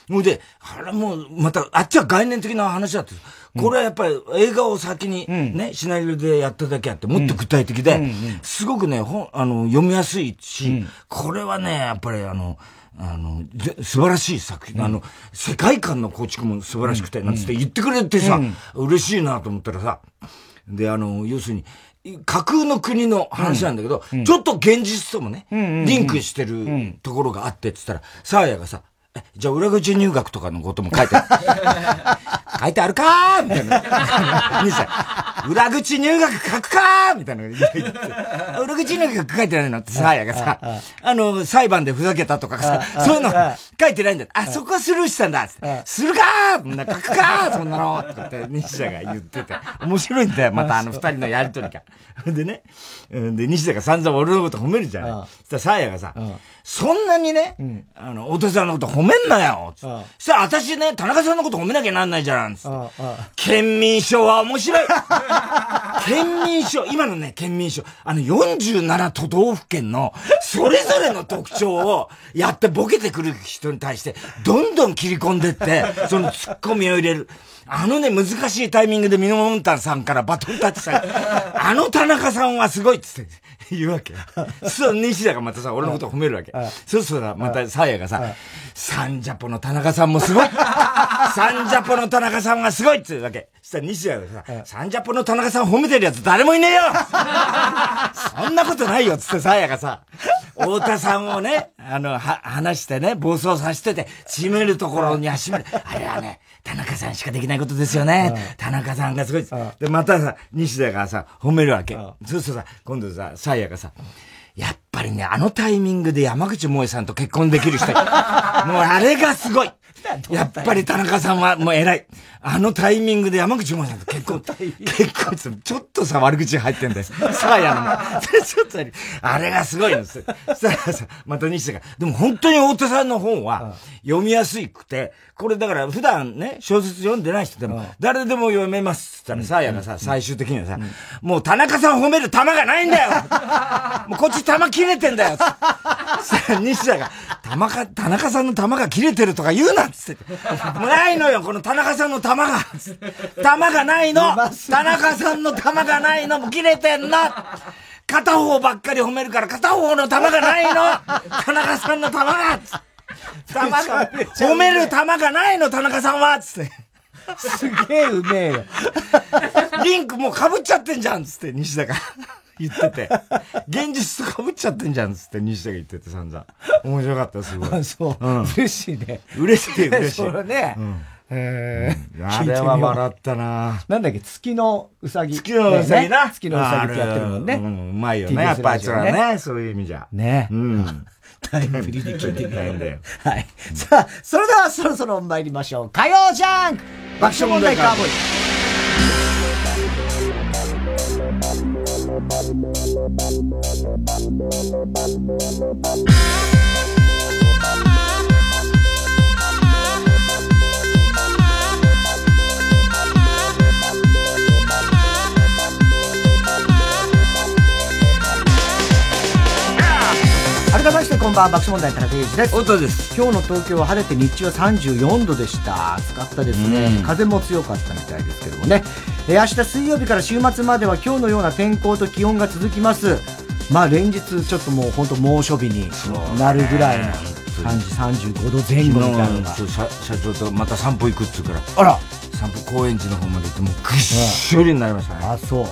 ほ、いで、あれもう、また、あっちは概念的な話だって。これはやっぱり映画を先にね、シナリオでやっただけあって、もっと具体的で、すごくね、本、あの、読みやすいし、これはね、やっぱりあの、あの、素晴らしい作品、あの、世界観の構築も素晴らしくて、なんつって言ってくれてさ、嬉しいなと思ったらさ、で、あの、要するに、架空の国の話なんだけど、うん、ちょっと現実ともね、リンクしてるところがあってって言ったら、サーヤがさ、え、じゃあ裏口入学とかのことも書いてある。書いてあるかーみたいな。兄さ裏口入学書くかみたいな言って。裏口入学書いてないのってさやがさ、あの、裁判でふざけたとかさ、そういうの書いてないんだ。あ、そこはスルーしたんだするかーな書くかそんなのとかって西田が言ってて。面白いんだよ、またあの二人のやりとりが。でね、で、西田が散々俺のこと褒めるじゃん。そしたらさやがさ、そんなにね、あの、太田さんのこと褒めんなよそしたら私ね、田中さんのこと褒めなきゃなんないじゃん県民賞は面白い。県民賞、今のね、県民賞、あの47都道府県のそれぞれの特徴をやってボケてくる人に対して、どんどん切り込んでって、そのツッコミを入れる。あのね、難しいタイミングでミノモンタンさんからバトンタッチされあの田中さんはすごいっつって言うわけ。そう、西田がまたさ、俺のことを褒めるわけ。そうするとまたサーヤがさ、サンジャポの田中さんもすごい サンジャポの田中さんがすごいっつうわけ。そしたら西田がさ、サンジャポの田中さん褒めてるやつ誰もいねえよ そんなことないよっつってサーヤがさ、太田さんをね、あの、は、話してね、暴走させてて、締めるところには締める。あれはね、田中さんしかできないことですよね。田中さんがすごいです。で、またさ、西田がさ、褒めるわけ。そうするとさ、今度さ、サイヤがさ、やっぱりね、あのタイミングで山口萌さんと結婚できる人、もうあれがすごいやっぱり田中さんはもう偉い。あのタイミングで山口萌さんと結婚。結婚すちょっとさ、悪口入ってんだよ。さあやのも。ちょっとあれがすごいんです。さあさ、また西田が。でも本当に大手さんの本は読みやすくて、これだから普段ね、小説読んでない人でも、誰でも読めますって言ったら、さあやがさ、最終的にはさ、もう田中さん褒める玉がないんだよ もうこっち玉切れてんだよさあ、西田が、玉か、田中さんの玉が切れてるとか言うなっつって。もうないのよ、この田中さんの玉が。玉がないの田中さんの玉がないのも切れてんの片方ばっかり褒めるから片方の玉がないの田中さんの玉が玉が、褒める玉がないの田中さんはつって。すげえうめえよ。リンクもう被っちゃってんじゃんつって、西田が。言ってて、現実と被っちゃってんじゃんつって西田が言ってて散々。面白かった、すごい。あ、そう。うん、嬉しいね。嬉しい、嬉しい。それね。うんえー、あれは笑ったななんだっけ、月のうさぎ。月のうさぎな。月のうさぎってやってるもんね。うん、うまいよね。やっぱあいつらね。そういう意味じゃ。ね。うん。タイムリーで聞いてみたいんだよ。はい。さあ、それではそろそろ参りましょう。火曜ジャンク爆笑問題カーボーイ。改めましてこんばんは爆笑問題田中裕二です。太田です。今日の東京は晴れて日中は34度でした。暑かったですね、風も強かったみたいですけどもね、えー、明日水曜日から週末までは今日のような天候と気温が続きます。まあ連日ちょっともう本当猛暑日になるぐらいの感じ35度前後みたいなのが。社長とまた散歩行くっつうから。あら。散歩高円寺の方まで行ってもうぐっしょりになりましたね。あそう。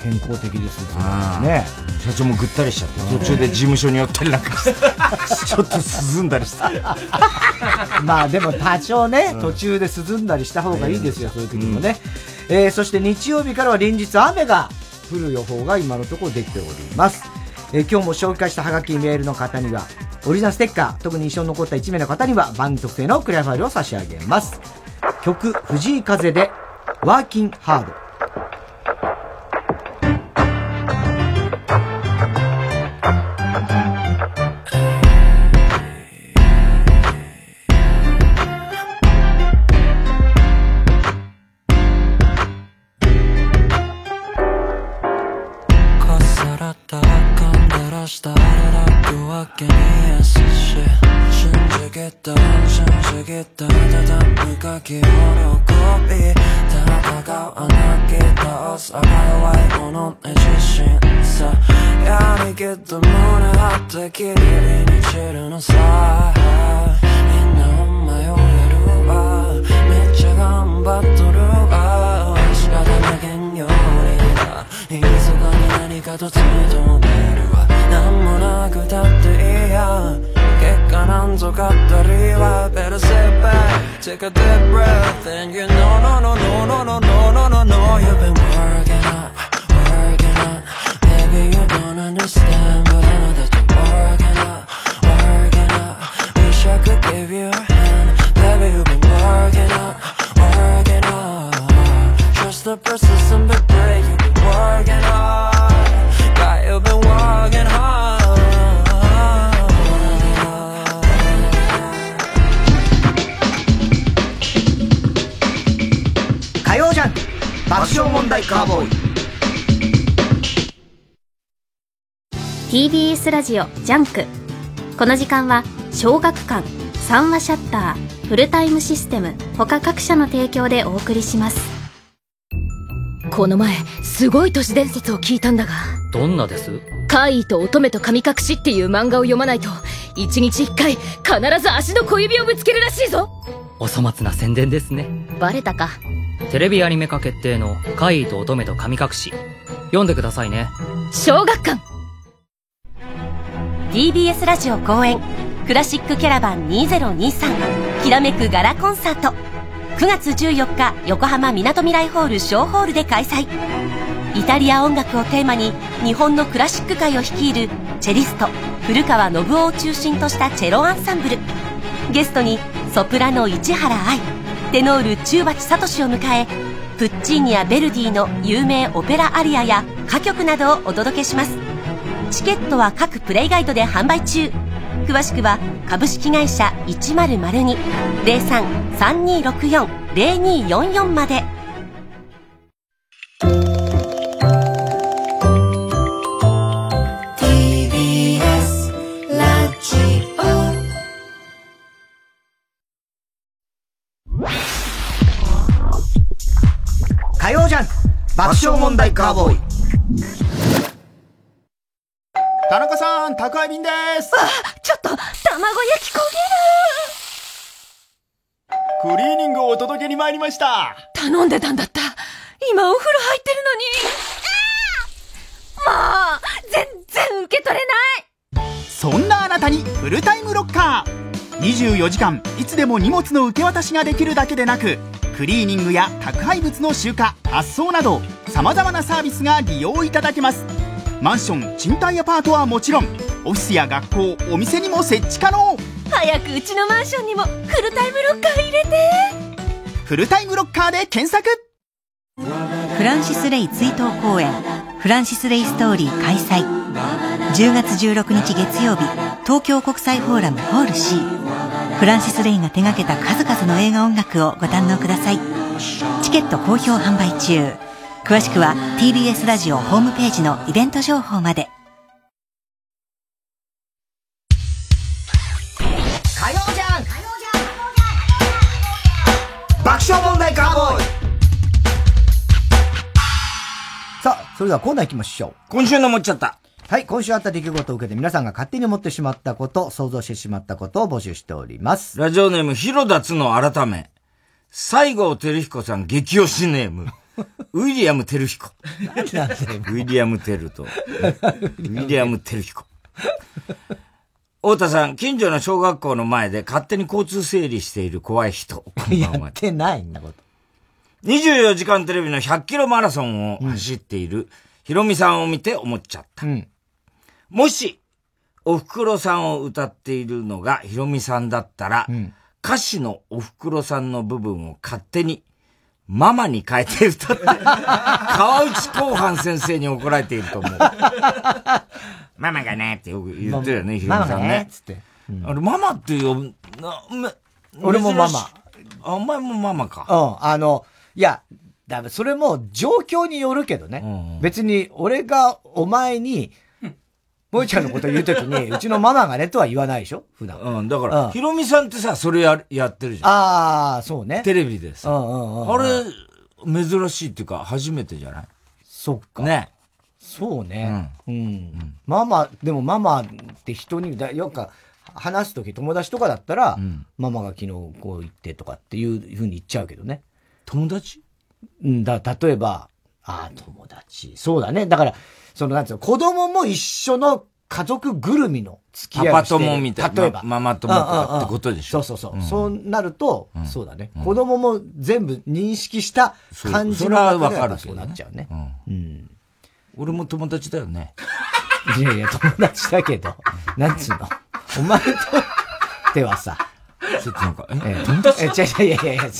健康的ですね。社長もぐったりしちゃって途中で事務所に寄ったりなんかして ちょっと涼んだりして。まあでも多少ね途中で涼んだりした方がいいですよそういう時もねえそして日曜日からは連日雨が降る予報が今のところできております。え今日も紹介したハガキメールの方にはオリジナルステッカー特に印象に残った1名の方には番組特製のクリアファイルを差し上げます。曲藤井風でワーキンハード。ジオ JUNK。この時間は小学館三和シャッターフルタイムシステム他各社の提供でお送りします。この前すごい都市伝説を聞いたんだが。どんなです？怪異と乙女と神隠しっていう漫画を読まないと一日一回必ず足の小指をぶつけるらしいぞ。お粗末な宣伝ですね。バレたか。テレビアニメ化決定の怪異と乙女と神隠し。読んでくださいね。小学館 TBS ラジオ公演クラシックキャラバン2023きらめくガラコンサート。9月14日横浜みなとみらいホール小ホールで開催。イタリア音楽をテーマに日本のクラシック界を率いるチェリスト古川信夫を中心としたチェロアンサンブル。ゲストにソプラノ市原愛テノール中鉢聡を迎えプッチーニやベルディの有名オペラアリアや歌曲などをお届けします。チケットは各プレイガイドで販売中。詳しくは株式会社1002-03-3264-0244まで。火曜ジャンク。爆笑問題カーボーイ田中さん、宅配便です。あちょっと卵焼き焦クリーニングをお届けに参りました。げる頼んでたんだった。今お風呂入ってるのに。もう全然受け取れない。そんなあなたにフルタイムロッカー。24時間いつでも荷物の受け渡しができるだけでなくクリーニングや宅配物の集荷発送などさまざまなサービスが利用いただけますマンション賃貸アパートはもちろんオフィスや学校お店にも設置可能。早くうちのマンションにもフルタイムロッカー入れて。フルタイムロッカーで検索。フランシス・レイ追悼公演フランシス・レイストーリー開催。10月16日月曜日東京国際フォーラムホール C フランシス・レイが手掛けた数々の映画音楽をご堪能ください。チケット好評販売中詳しくは TBS ラジオホームページのイベント情報まで火曜ジャンク爆笑問題カーボーイさあ、それではコーナー行きましょう。今週の思っちゃった。はい、今週あった出来事を受けて皆さんが勝手に思ってしまったこと、想像してしまったことを募集しております。ラジオネーム、広田つの改め。西郷照彦さん激推しネーム。ウィリアム・テルヒコ。何なんだよ。ウィリアム・テルと、ウィリアム・テルヒコ。太田さん、近所の小学校の前で勝手に交通整理している怖い人。こんばんはやってないんだこと。24時間テレビの100キロマラソンを走っているヒロミさんを見て思っちゃった。うん。もし、お袋さんを歌っているのがヒロミさんだったら、うん。歌詞のお袋さんの部分を勝手にママに変えて歌って、川内後半先生に怒られていると思う。ママがねってよく言ってるよね、ヒロミさんね。つって。あれ、ママって呼ぶ、俺もママお前もママか。うん、あの、いや、だそれも状況によるけどね。別に俺がお前に、もえちゃんのこと言うときに、うちのママがねとは言わないでしょ？普段。うん、だから、うんヒロミさんってさ、それや、やってるじゃん。ああ、そうね。テレビでさ。うんうんうん。あれ、珍しいっていうか、初めてじゃない？そっか。ね。そうね。うん。ママ、でもママって人に、だよく話すとき友達とかだったら、ママが昨日こう言ってとかっていうふうに言っちゃうけどね。友達？うんだ、例えば、ああ、友達。そうだね。だから、その、なんつうの、子供も一緒の家族ぐるみの付き合いパパ友みたいな。例えば。ママ友とかってことでしょ？そうそうそう。そうなると、そうだね。子供も全部認識した感じのそれはわかるそうなっちゃうね。うん。俺も友達だよね。いやいや、友達だけど、なんつうの？お前と、ではさ。ちょっとなんか、え、友達？え、違う違う、いやいやいや、違う。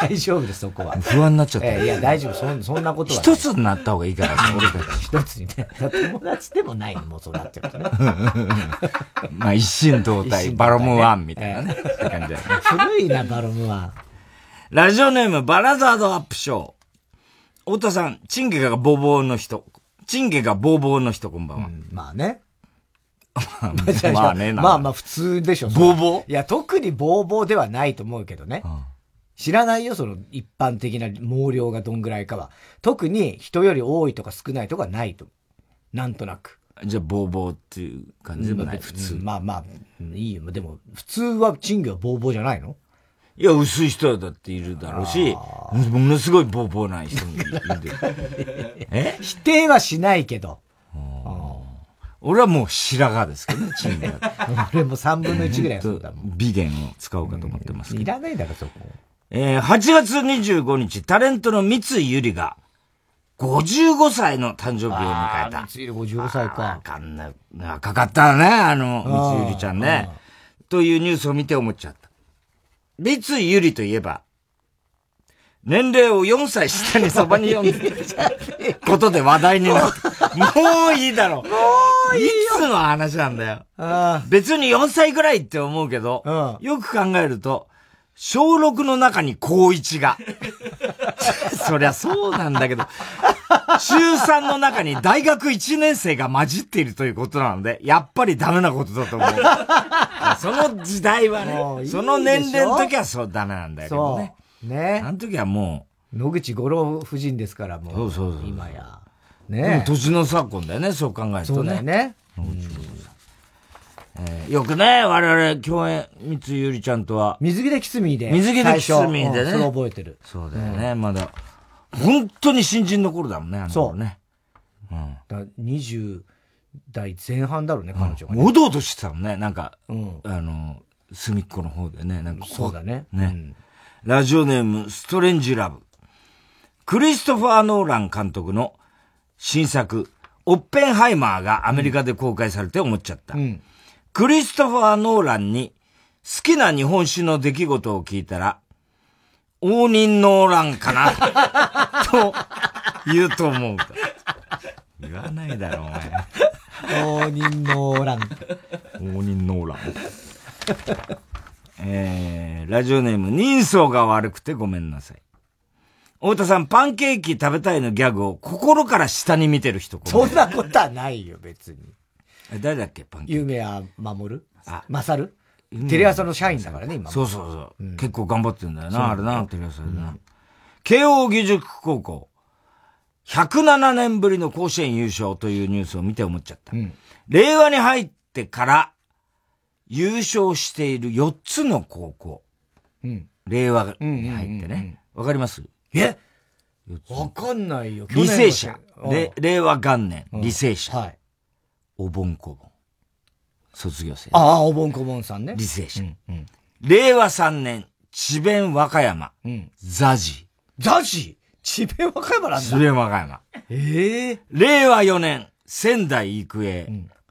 大丈夫です、そこは。不安になっちゃった。えー、いや、大丈夫、そそんなことは。一つになった方がいいからね、俺たち。一つにね。友達でもないの、もうそうなってるとね。まあ、一心同体、バロムワンみたいなね。古いな、バロムワン。ラジオネーム、バラザードアップショー。太田さん、チンゲがボーボーの人。チンゲがボーボーの人、こんばんは。うん、まあね。まあね、まあまあ普通でしょ。ボーボーいや、特にボーボーではないと思うけどね。うん知らないよ、その一般的な毛量がどんぐらいかは。特に人より多いとか少ないとかないと。なんとなく。じゃあ、ボーボーっていう感じでもない、普通。まあまあ、いいよ。でも、普通は賃金はボーボーじゃないの？いや、薄い人だっているだろうし、ものすごいボーボーな人もいる。え 否定はしないけど。俺はもう白髪ですけどね、チンが。俺も3分の1ぐらいそうだもん。美言を使おうかと思ってますいらないだろ、そこ。えー、8月25日、タレントの三井ゆりが、55歳の誕生日を迎えた。三井55歳か。わかんない。かかったね、あの、三井ゆりちゃんね。というニュースを見て思っちゃった。三井ゆりといえば、年齢を4歳下にそばに読んでることで話題になった。もういいだろ。もういいいつの話なんだよ。別に4歳ぐらいって思うけど、よく考えると、小6の中に高1が。そりゃそうなんだけど、中3の中に大学1年生が混じっているということなので、やっぱりダメなことだと思う。その時代はね、その年齢の時はそうダメなんだけどね。ね。あの時はもう。野口五郎夫人ですから、もう。そうそうそう。今や。ね年の昨今だよね、そう考えるとね。そうだよね。えー、よくね、我々共演、三井ゆりちゃんとは。水着でキスミーで。水着でキスミーでね。それ覚えてる。そうだよね、うん、まだ。本当に新人の頃だもんね、あの頃ね。そう。うん。だ20代前半だろうね、彼女が、ね。おどおどしてたもんね、なんか、うん、あの、隅っこの方でね、なんかそうだね。ね、うん。ラジオネーム、ストレンジラブ。クリストファー・ノーラン監督の新作、オッペンハイマーがアメリカで公開されて思っちゃった。うん、クリストファー・ノーランに好きな日本酒の出来事を聞いたら、応仁ノーランかな と言うと思う。言わないだろ、お前。応仁ノーラン。応仁ノーラン。えー、ラジオネーム、人相が悪くてごめんなさい。太田さん、パンケーキ食べたいのギャグを心から下に見てる人。そんなことはないよ、別に。誰だっけ？パンケーキ。夢は守る？あ、勝る？テレ朝の社員だからね、今。そうそうそう。うん、結構頑張ってんだよな、あれな、テレ朝でな。うん、慶応義塾高校、107年ぶりの甲子園優勝というニュースを見て思っちゃった。うん、令和に入ってから優勝している4つの高校。令和に入ってね。わかります？え？わかんないよ。履正社。令和元年、履正社。はい。おぼんこぼん。卒業生。ああ、おぼんこぼんさんね。履正社。令和3年、智弁和歌山。ザジ。ザジ智弁和歌山なんだ。智弁和歌山。ええ令和4年、仙台育英。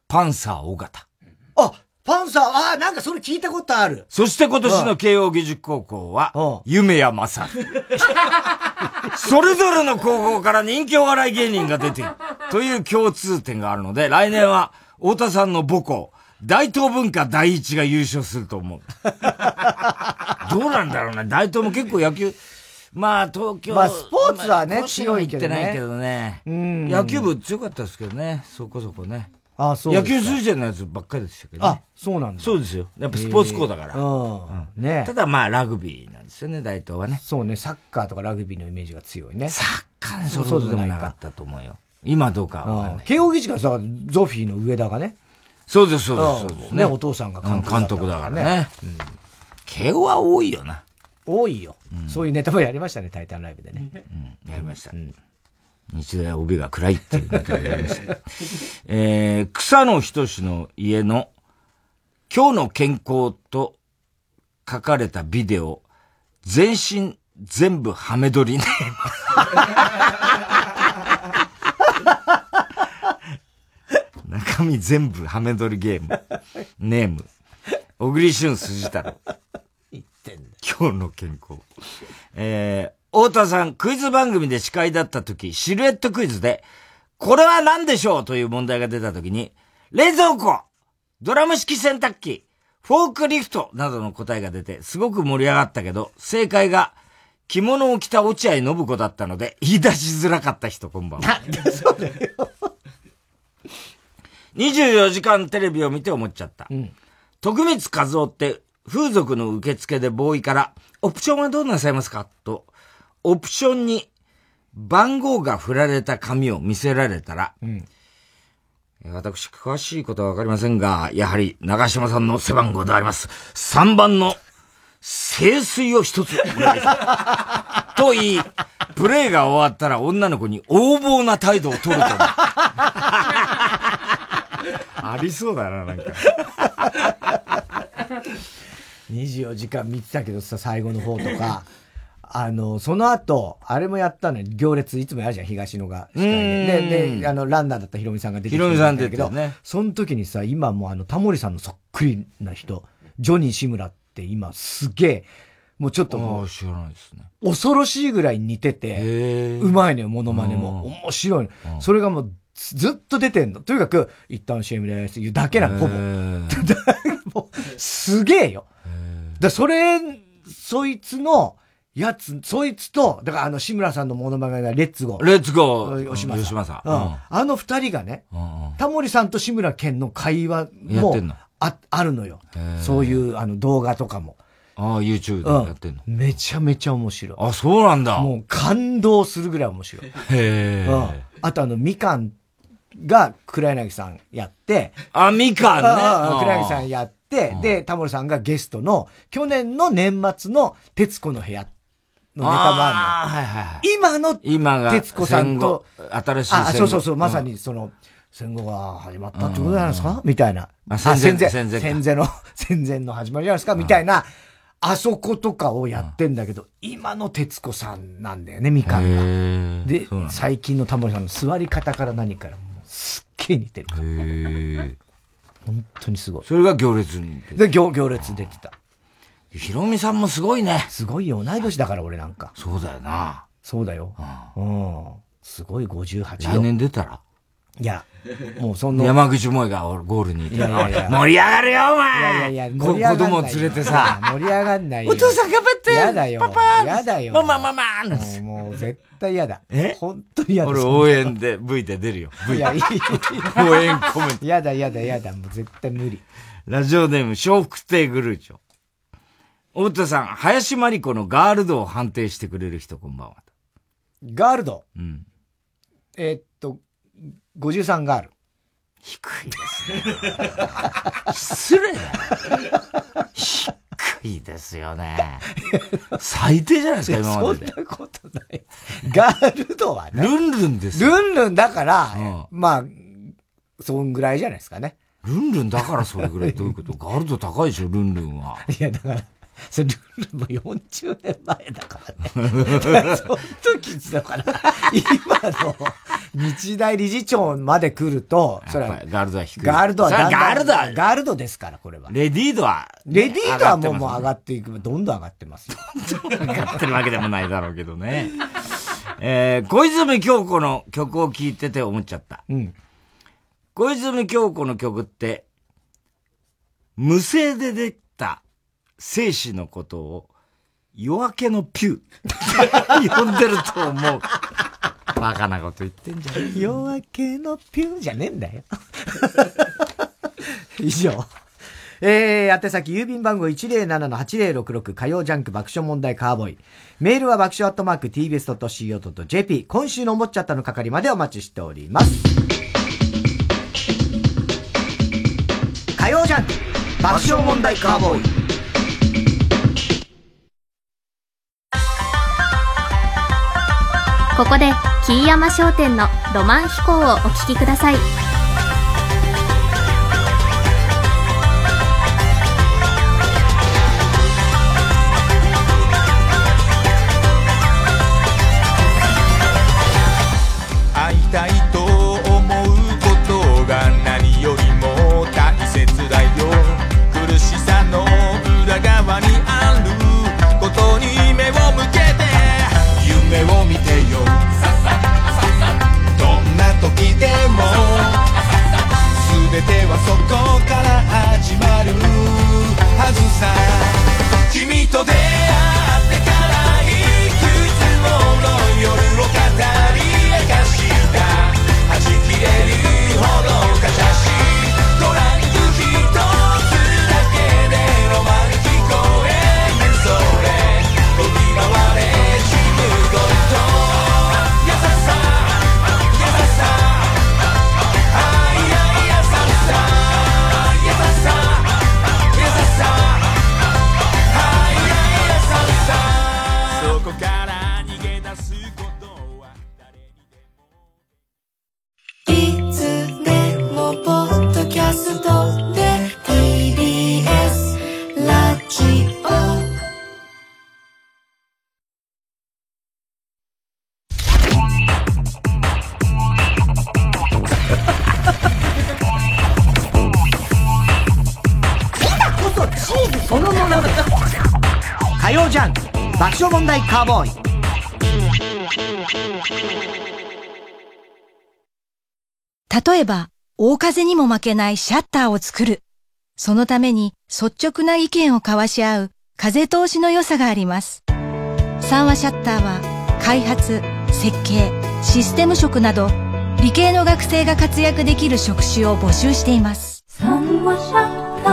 パンサー尾形。あ、パンサー、ああ、なんかそれ聞いたことある。そして今年の慶応義塾高校は、夢やまさそれぞれの高校から人気お笑い芸人が出ている。という共通点があるので、来年は、太田さんの母校、大東文化第一が優勝すると思う。どうなんだろうね。大東も結構野球、まあ東京。まあスポーツはね、強いけどね。ないけどね。野球部強かったですけどね。そこそこね。あそう野球推薦のやつばっかりでしたけど、ね、あ、そうなんだ。そうですよ。やっぱスポーツ校だから。うん。ねただまあラグビーなんですよね、大東はね。そうね、サッカーとかラグビーのイメージが強いね。サッカーね、そうでもなかったと思うよ。今どうかわかんない。慶応義塾さ、ゾフィーの上田がね。そうです、そうです、そうですね。お父さんが監督監督だからね。うん。慶応は多いよな。多いよ。そういうネタもやりましたね、タイタンライブでね。うん、やりました。うん日大帯が暗いっていうことでありました。えー、草野仁の家の今日の健康と書かれたビデオ、全身全部ハメ撮りね。中身全部ハメ撮りゲーム。ネーム。小栗旬筋太郎。今日の健康。えー、太田さん、クイズ番組で司会だった時、シルエットクイズで、これは何でしょう？という問題が出た時に、冷蔵庫ドラム式洗濯機フォークリフトなどの答えが出て、すごく盛り上がったけど、正解が、着物を着た落合信子だったので、言い出しづらかった人、こんばんは。なんでそうだよ。24時間テレビを見て思っちゃった。うん、徳光和夫って風俗の受付でボーイから、オプションはどうなさいますか？と、オプションに番号が振られた紙を見せられたら、うん、私、詳しいことはわかりませんが、やはり長島さんの背番号であります。3番の清水を一つお願いします。と言い、プレイが終わったら女の子に横暴な態度を取ると。ありそうだな、なんか。24時間見てたけどさ、最後の方とか。あの、その後、あれもやったのよ。行列、いつもやるじゃん、東野が。で、で、あの、ランナーだったヒロミさんが出てきてヒロミさん出てたね。その時にさ、今もあの、タモリさんのそっくりな人、ジョニー志村って今すげえ、もうちょっともう、知らないですね。恐ろしいぐらい似てて、うまいのよ、モノマネも。面白い。それがもう、ずっと出てんの。とにかく、一旦 CM です言うだけなの、ほぼ。もう、すげえよ。だそれ、そいつの、やつ、そいつと、だからあの、志村さんのモノマネがレッツゴー。レッツゴー。吉間さん。さん。うん。あの二人がね、タモリさんと志村けんの会話も、あ、あるのよ。そういう、あの、動画とかも。ああ、YouTube でやってんの、うん、めちゃめちゃ面白い。あ、そうなんだ。もう感動するぐらい面白い。へえ、うん。あとあの、みかんが黒柳さんやって、あ、みかんね。黒柳さんやって、で、タモリさんがゲストの、去年の年末の徹子の部屋のネタもあるの。はいはい、今の、今が、徹子さんと、新しいあ、そうそうそう、まさにその、戦後が始まったってことじゃないですか？みたいな。あ、戦前。戦前。戦前の、戦前の始まりじゃないですか？みたいな、あそことかをやってんだけど、今の徹子さんなんだよね、みかんが。で、最近のタモリさんの座り方から何から、すっげえ似てるから。本当にすごい。それが行列に。で、行、行列出てた。ヒロミさんもすごいね。すごいよ。同い年だから俺なんか。そうだよな。そうだよ。うん。すごい58来年出たら？いや、もうそんな。山口萌がゴールにいやいやいや盛り上がるよ、お前いやいやいや、子供連れてさ。盛り上がんないよ。お父さん頑張ってやだよ。パパやだよ。ママママもう絶対やだ。え本当にやだ。俺応援で V で出るよ。V いや、いい。応援コメント。やだやだやだ。もう絶対無理。ラジオネーム、笑福亭グルーチョ。太田さん、林真理子のガールドを判定してくれる人、こんばんは。ガールド？うん。えー、っと、53ガール。低いですね。失礼だ低いですよね。最低じゃないですか、今までで。そんなことない。ガールドはね。ルンルンですルンルンだから、うん、まあ、そんぐらいじゃないですかね。ルンルンだからそれぐらいどういうこと？ガールド高いでしょ、ルンルンは。いや、だから、それルールも40年前だからね。その時だから、今の日大理事長まで来ると、それは、ガールドは低い。ガールドはガールドは、ガールドですから、これは。レディードは、レディードはもうもう上がっていく、どんどん上がってますよ。上がってるわけでもないだろうけどね。えー、小泉京子の曲を聴いてて思っちゃった。うん。小泉京子の曲って、無声でで生死のことを夜明けのピュー 呼んでると思う。バカなこと言ってんじゃねえ。夜明けのピューじゃねえんだよ。以上。えー、宛先郵便番号107-8066火曜ジャンク爆笑問題カーボーイ。メールは爆笑アットマーク tbs.co.jp。今週の思っちゃったの係までお待ちしております。火曜ジャンク爆笑問題カーボーイ。ここで桐山商店のロマン飛行をお聴きください。カーボーイ例えば、大風にも負けないシャッターを作る。そのために率直な意見を交わし合う風通しの良さがあります。三和シャッターは開発、設計、システム職など理系の学生が活躍できる職種を募集しています。三和シャッタ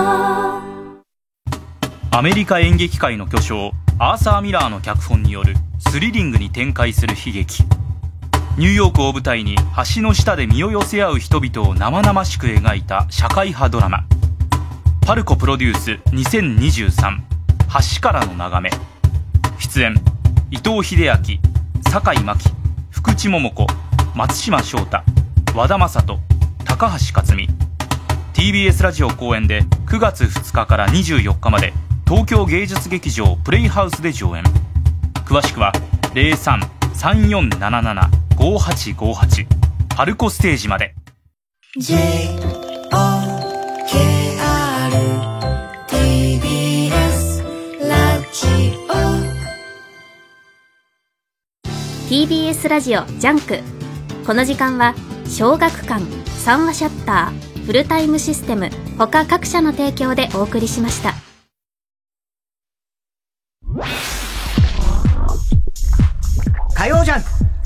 ー。アメリカ演劇界の巨匠アーサー・ミラーの脚本によるスリリングに展開する悲劇。ニューヨークを舞台に橋の下で身を寄せ合う人々を生々しく描いた社会派ドラマ。パルコプロデュース2023橋からの眺め。出演伊藤英明酒井真紀福地桃子松島翔太和田正人高橋克実。TBS ラジオ公演で9月2日から24日まで東京芸術劇場プレイハウスで上演。詳しくは0334775858パルコステージまで。TBS ラジオ。TBS ラジオ JUNK。この時間は小学館三話シャッターフルタイムシステム他各社の提供でお送りしました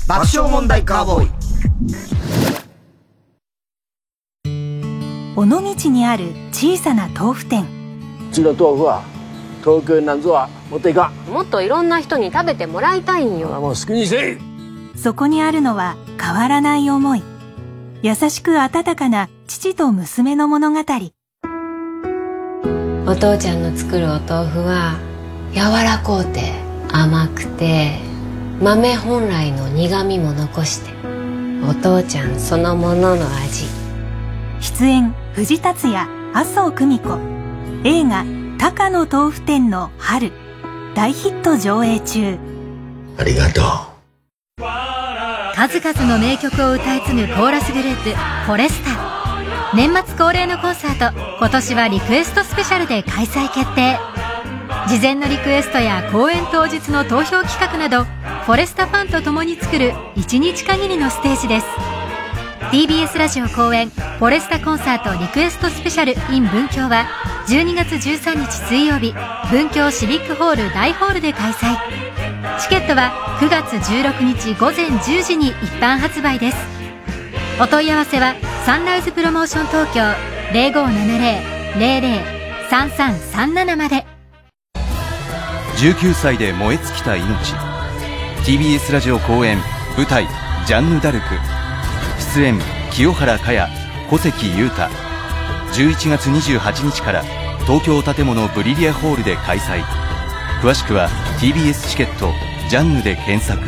爆笑問題カーボーイ尾道にある小さな豆腐店。うちの豆腐は東京になんぞは持っていかんもっといろんな人に食べてもらいたいんよもう好きにせいそこにあるのは変わらない思い。優しく温かな父と娘の物語。お父ちゃんの作るお豆腐は柔らこうて甘くて豆本来の苦みも残してお父ちゃんそのものの味。出演藤達也麻生久美子。映画「高野豆腐店の春」大ヒット上映中。ありがと数々の名曲を歌い継ぐコーラスグループフォレスタ。年末恒例のコンサート今年はリクエストスペシャルで開催決定事前のリクエストや公演当日の投票企画などフォレスタファンと共に作る1日限りのステージです。TBS ラジオ公演フォレスタコンサートリクエストスペシャル in 文京は12月13日水曜日文京シビックホール大ホールで開催。チケットは9月16日午前10時に一般発売です。お問い合わせはサンライズプロモーション東京0570-003337まで。19歳で燃え尽きた命。TBS ラジオ公演舞台「ジャンヌ・ダルク」出演清原果耶小関裕太。11月28日から東京建物ブリリアホールで開催。詳しくは TBS チケット「ジャンヌ」で検索。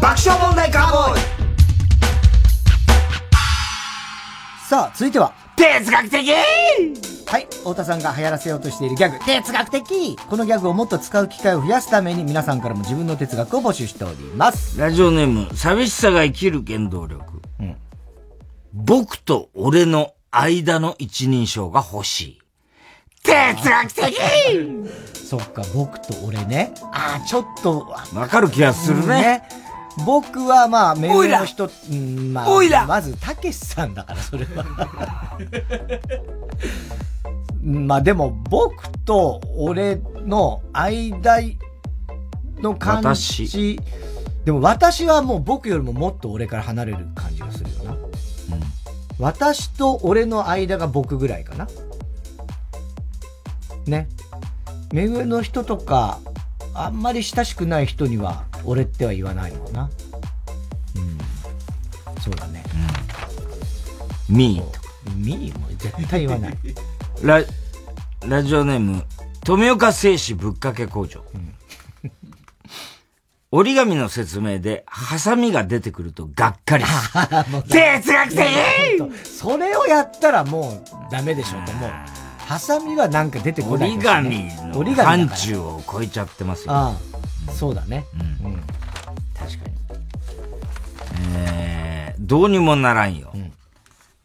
爆笑問題ガーボーイ。さあ、続いては。哲学的はい。太田さんが流行らせようとしているギャグ、哲学的このギャグをもっと使う機会を増やすために皆さんからも自分の哲学を募集しております。ラジオネーム、寂しさが生きる原動力。うん僕と俺の間の一人称が欲しい。哲学的そっか、僕と俺ね。ああ、ちょっと。わかる気がするね。僕はまあ、目上の人、うんまあ、おいらまず、たけしさんだから、それは。まあでも、僕と俺の間の感じ。でも私はもう僕よりももっと俺から離れる感じがするよな。私と俺の間が僕ぐらいかな。ね。目上の人とか、あんまり親しくない人には、俺っては言わないもんな。うん。そうだね。ミーと。ミーも絶対言わない。ラ、ラジオネーム、富岡製紙ぶっかけ工場。折り紙の説明で、ハサミが出てくるとがっかり。哲学的それをやったらもうダメでしょと思う。ハサミはなんか出てこないね紙の折り紙だから範疇を超えちゃってますよ。ああ、そうだね。うん。確かに。えー、どうにもならんよ。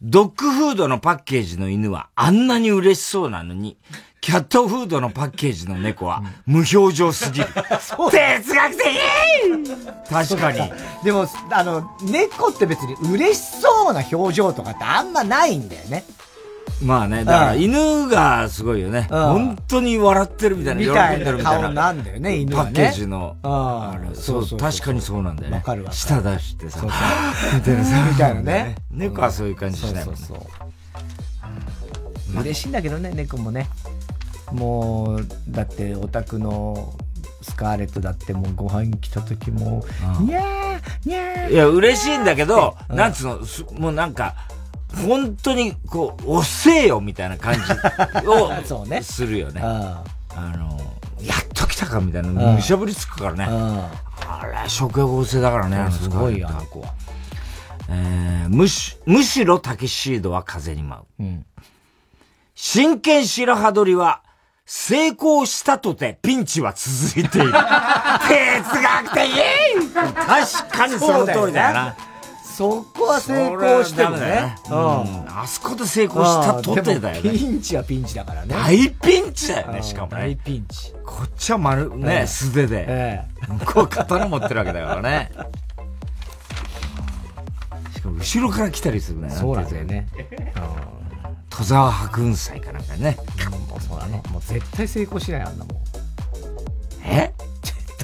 ドッグフードのパッケージの犬はあんなに嬉しそうなのに、キャットフードのパッケージの猫は無表情すぎる。哲学的確かに。でも、あの、猫って別に嬉しそうな表情とかってあんまないんだよね。まあね、だからうん犬がすごいよね。うん本当に笑ってるみたいな、喜んでるみたいな。な顔なんだよね、犬はね。パッケージの。ああれそそううそう確かにそうなんだよね。わかるわ舌出してさ。そうそうみたいなさ。みたいなね猫はそういう感じしないもんね。そうそうそう嬉しいんだけどね、猫もね。もう、だって、オタクのスカーレットだってもうご飯来た時も、にゃー、にゃー。いや、嬉しいんだけど、うんなんつうの、すもうなんか、本当に、こう、遅えよみたいな感じを ねするよね。あの、やっと来たかみたいな、うんむしゃぶりつくからね。あれ、食欲旺盛だからね、すごいよ、あの子は。えーむし、むしろタキシードは風に舞う。うん。真剣白羽鳥は、成功したとてピンチは続いている。哲学的確かにその通りだよな。そこは成功してもそれはダメだよねね。うんあそこで成功したとてだよねピンチはピンチだからね。大ピンチだよね、うんしかもね。大ピンチ。こっちは丸、えね、え素手で。え向こう刀持ってるわけだからね。しかも後ろから来たりするね。そうなんだよね。戸沢白雲祭かなんかね。もうそうだね。もう絶対成功しない、あんなもん。え？絶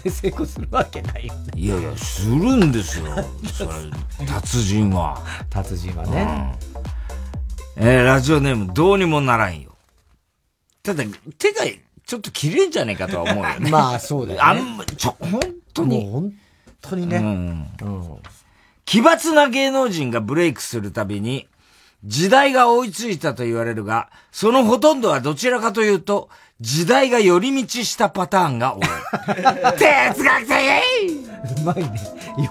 対成功するわけないよね。いやいや、するんですよ。それ、達人は。達人はね。うん。えーラジオネーム、どうにもならんよ。ただ、手がちょっと切れんじゃねえかとは思うよね。まあそうだよねあんま、ちょ、本当に。本当にね。うん。奇抜な芸能人がブレイクするたびに、時代が追いついたと言われるが、そのほとんどはどちらかというと、時代が寄り道したパターンが多い。哲学的うまいね。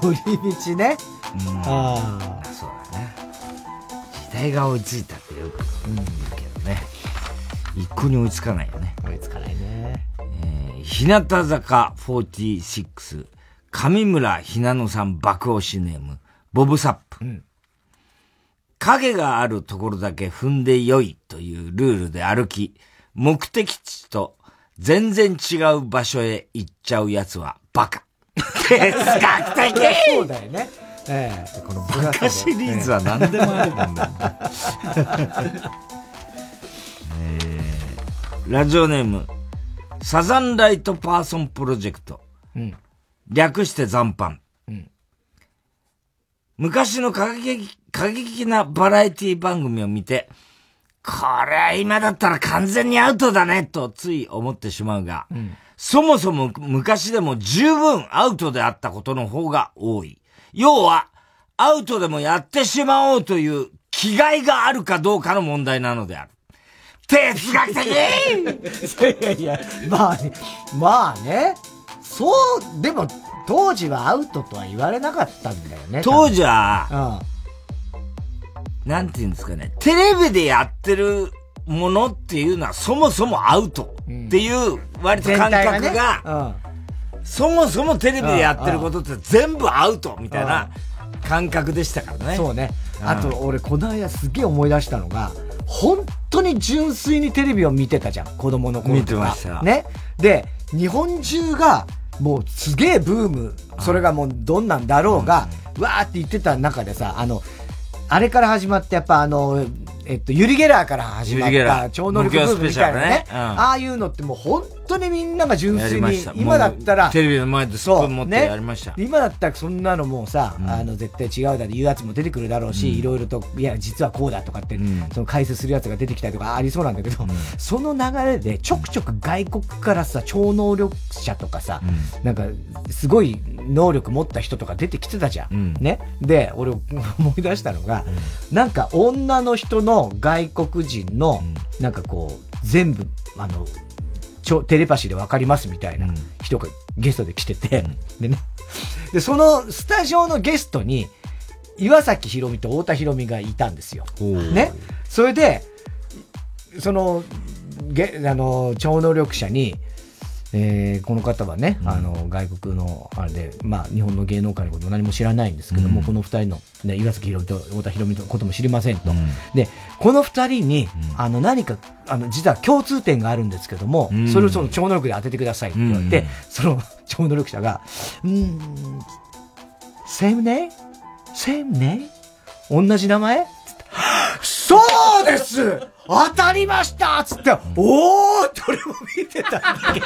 寄り道ね。ああ。そうだね。時代が追いついたってよく言うけどね。一向に追いつかないよね。追いつかないね。えー、日向坂46、上村ひなのさん爆押しネーム、ボブサップ。影があるところだけ踏んでよいというルールで歩き、目的地と全然違う場所へ行っちゃうやつはバカ。哲学的そうだよね。ええこのブバカシリーズは何でもあるもんだ。えーラジオネーム、サザンライトパーソンプロジェクト。うん略して残飯。うん昔の過激、過激なバラエティ番組を見て、これは今だったら完全にアウトだね、とつい思ってしまうが、んそもそも昔でも十分アウトであったことの方が多い。要は、アウトでもやってしまおうという気概があるかどうかの問題なのである。哲学的 いやいや、まあね、まあね。そう、でも、当時はアウトとは言われなかったんだよね。当時は、は、なんていうんですかね、テレビでやってるものっていうのはそもそもアウトっていう割と感覚が、そもそもテレビでやってることって全部アウトみたいな感覚でしたからね。そうね。あと俺この間すげえ思い出したのが、本当に純粋にテレビを見てたじゃん、子供の頃見てました。ね。で、日本中がもうすげえブーム、それがもうどんなんだろうが、わーって言ってた中でさ、あの、あれから始まってやっぱあの、えっと、ユリ・ゲラーから始まった超能力ブームみたいなね。ね。うん、ああいうのってもう本当にみんなが純粋に、今だったら、テレビの前でスプーン持ってやりました。ね、今だったらそんなのもうさ、うん、あの、絶対違うだって言うやつも出てくるだろうし、いろいろと、いや、実はこうだとかって、うん、その解説するやつが出てきたりとかありそうなんだけど、その流れでちょくちょく外国からさ、超能力者とかさ、なんか、すごい能力持った人とか出てきてたじゃん。ね。で、俺思い出したのが、なんか女の人の外国人の、なんかこう、全部、あの、ちょ、テレパシーでわかりますみたいな人がゲストで来てて、でね。で、そのスタジオのゲストに、岩崎宏美と太田博美がいたんですよ。ね。それで、その、げ、あの、超能力者に、えー、この方はね、うん、あの、外国の、あれで、まあ、日本の芸能界のこと何も知らないんですけども、うん、この二人の、ね、岩崎宏美と太田博美のことも知りませんと。うん、で、この二人に、あの、何か、あの、実は共通点があるんですけども、それをその超能力で当ててくださいって言われて、その超能力者が、うん、セムネ？セムネ？同じ名前？そうです当たりましたつって、おーって俺も見てたんだけど、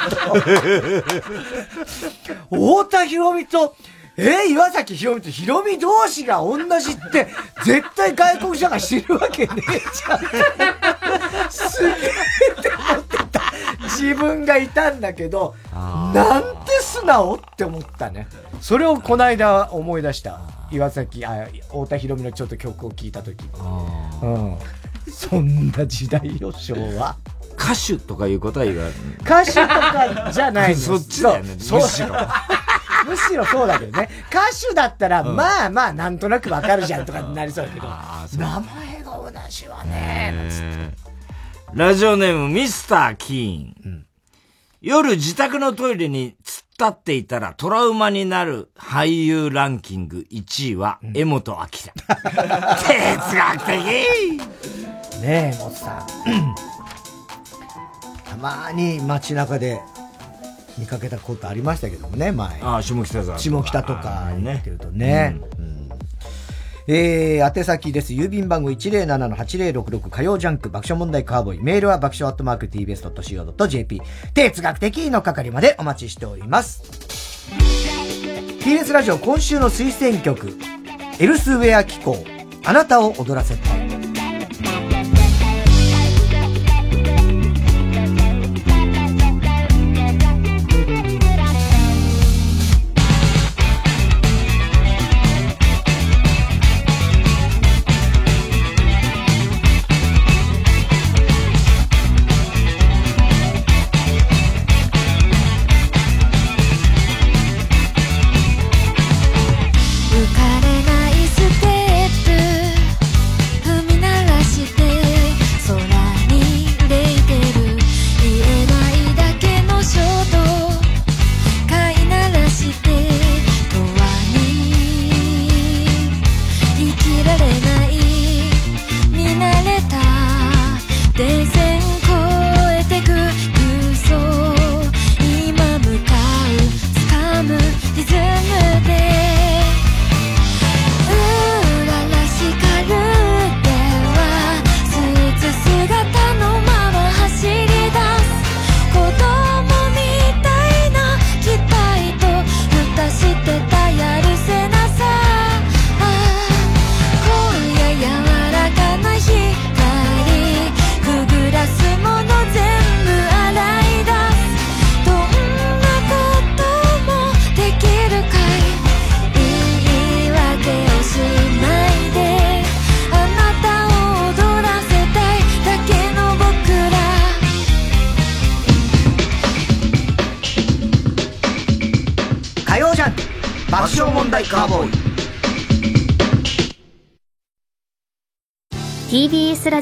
太田博美と、えー、岩崎宏美と宏美同士が同じって、絶対外国者が知るわけねえじゃん。すげえって思ってた。自分がいたんだけど、なんて素直って思ったね。それをこの間思い出した。岩崎、あ、太田博美のちょっと曲を聴いたとき。うん。そんな時代よ、昭和。歌手とかいうことは言われる。歌手とかじゃないの そっちだよね、むしろ。むしろそうだけどね。歌手だったら、うん、まあまあ、なんとなくわかるじゃんとかになりそうだけど、名前が同じはね、ラジオネームミスター・キーン。うん、夜自宅のトイレに突っ立っていたらトラウマになる俳優ランキング1位は、江本明。哲学的ねえ、もつさん。たまに街中で見かけたことありましたけどもね、前。ああ、下北沢。下北とかにってるとね。うんうん、えー、宛先です。郵便番号107-8066火曜ジャンク爆笑問題カーボーイ。メールは爆笑アットマーク tbs.co.jp。哲学的の係までお待ちしております。TBS ラジオ今週の推薦曲、エルスウェア機構、あなたを踊らせたい。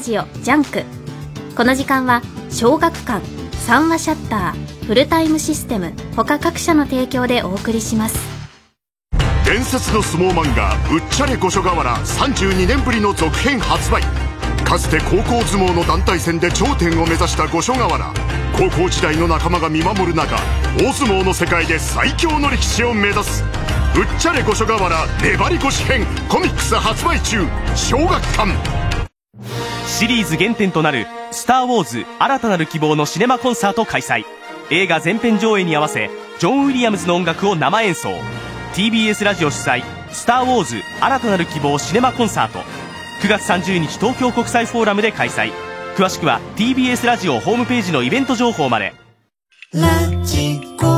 ジオ JUNK。この時間は小学館三和シャッターフルタイムシステム他各社の提供でお送りします。伝説の相撲漫画「うっちゃれ五所川原」32年ぶりの続編発売。かつて高校相撲の団体戦で頂点を目指した五所川原高校時代の仲間が見守る中大相撲の世界で最強の力士を目指す。うっちゃれ五所川原粘り腰編コミックス発売中小学館。シリーズ原点となる「スター・ウォーズ新たなる希望」のシネマコンサート開催。映画全編上映に合わせジョン・ウィリアムズの音楽を生演奏。TBS ラジオ主催「スター・ウォーズ新たなる希望シネマコンサート」9月30日東京国際フォーラムで開催。詳しくは TBS ラジオホームページのイベント情報まで。ラジコ。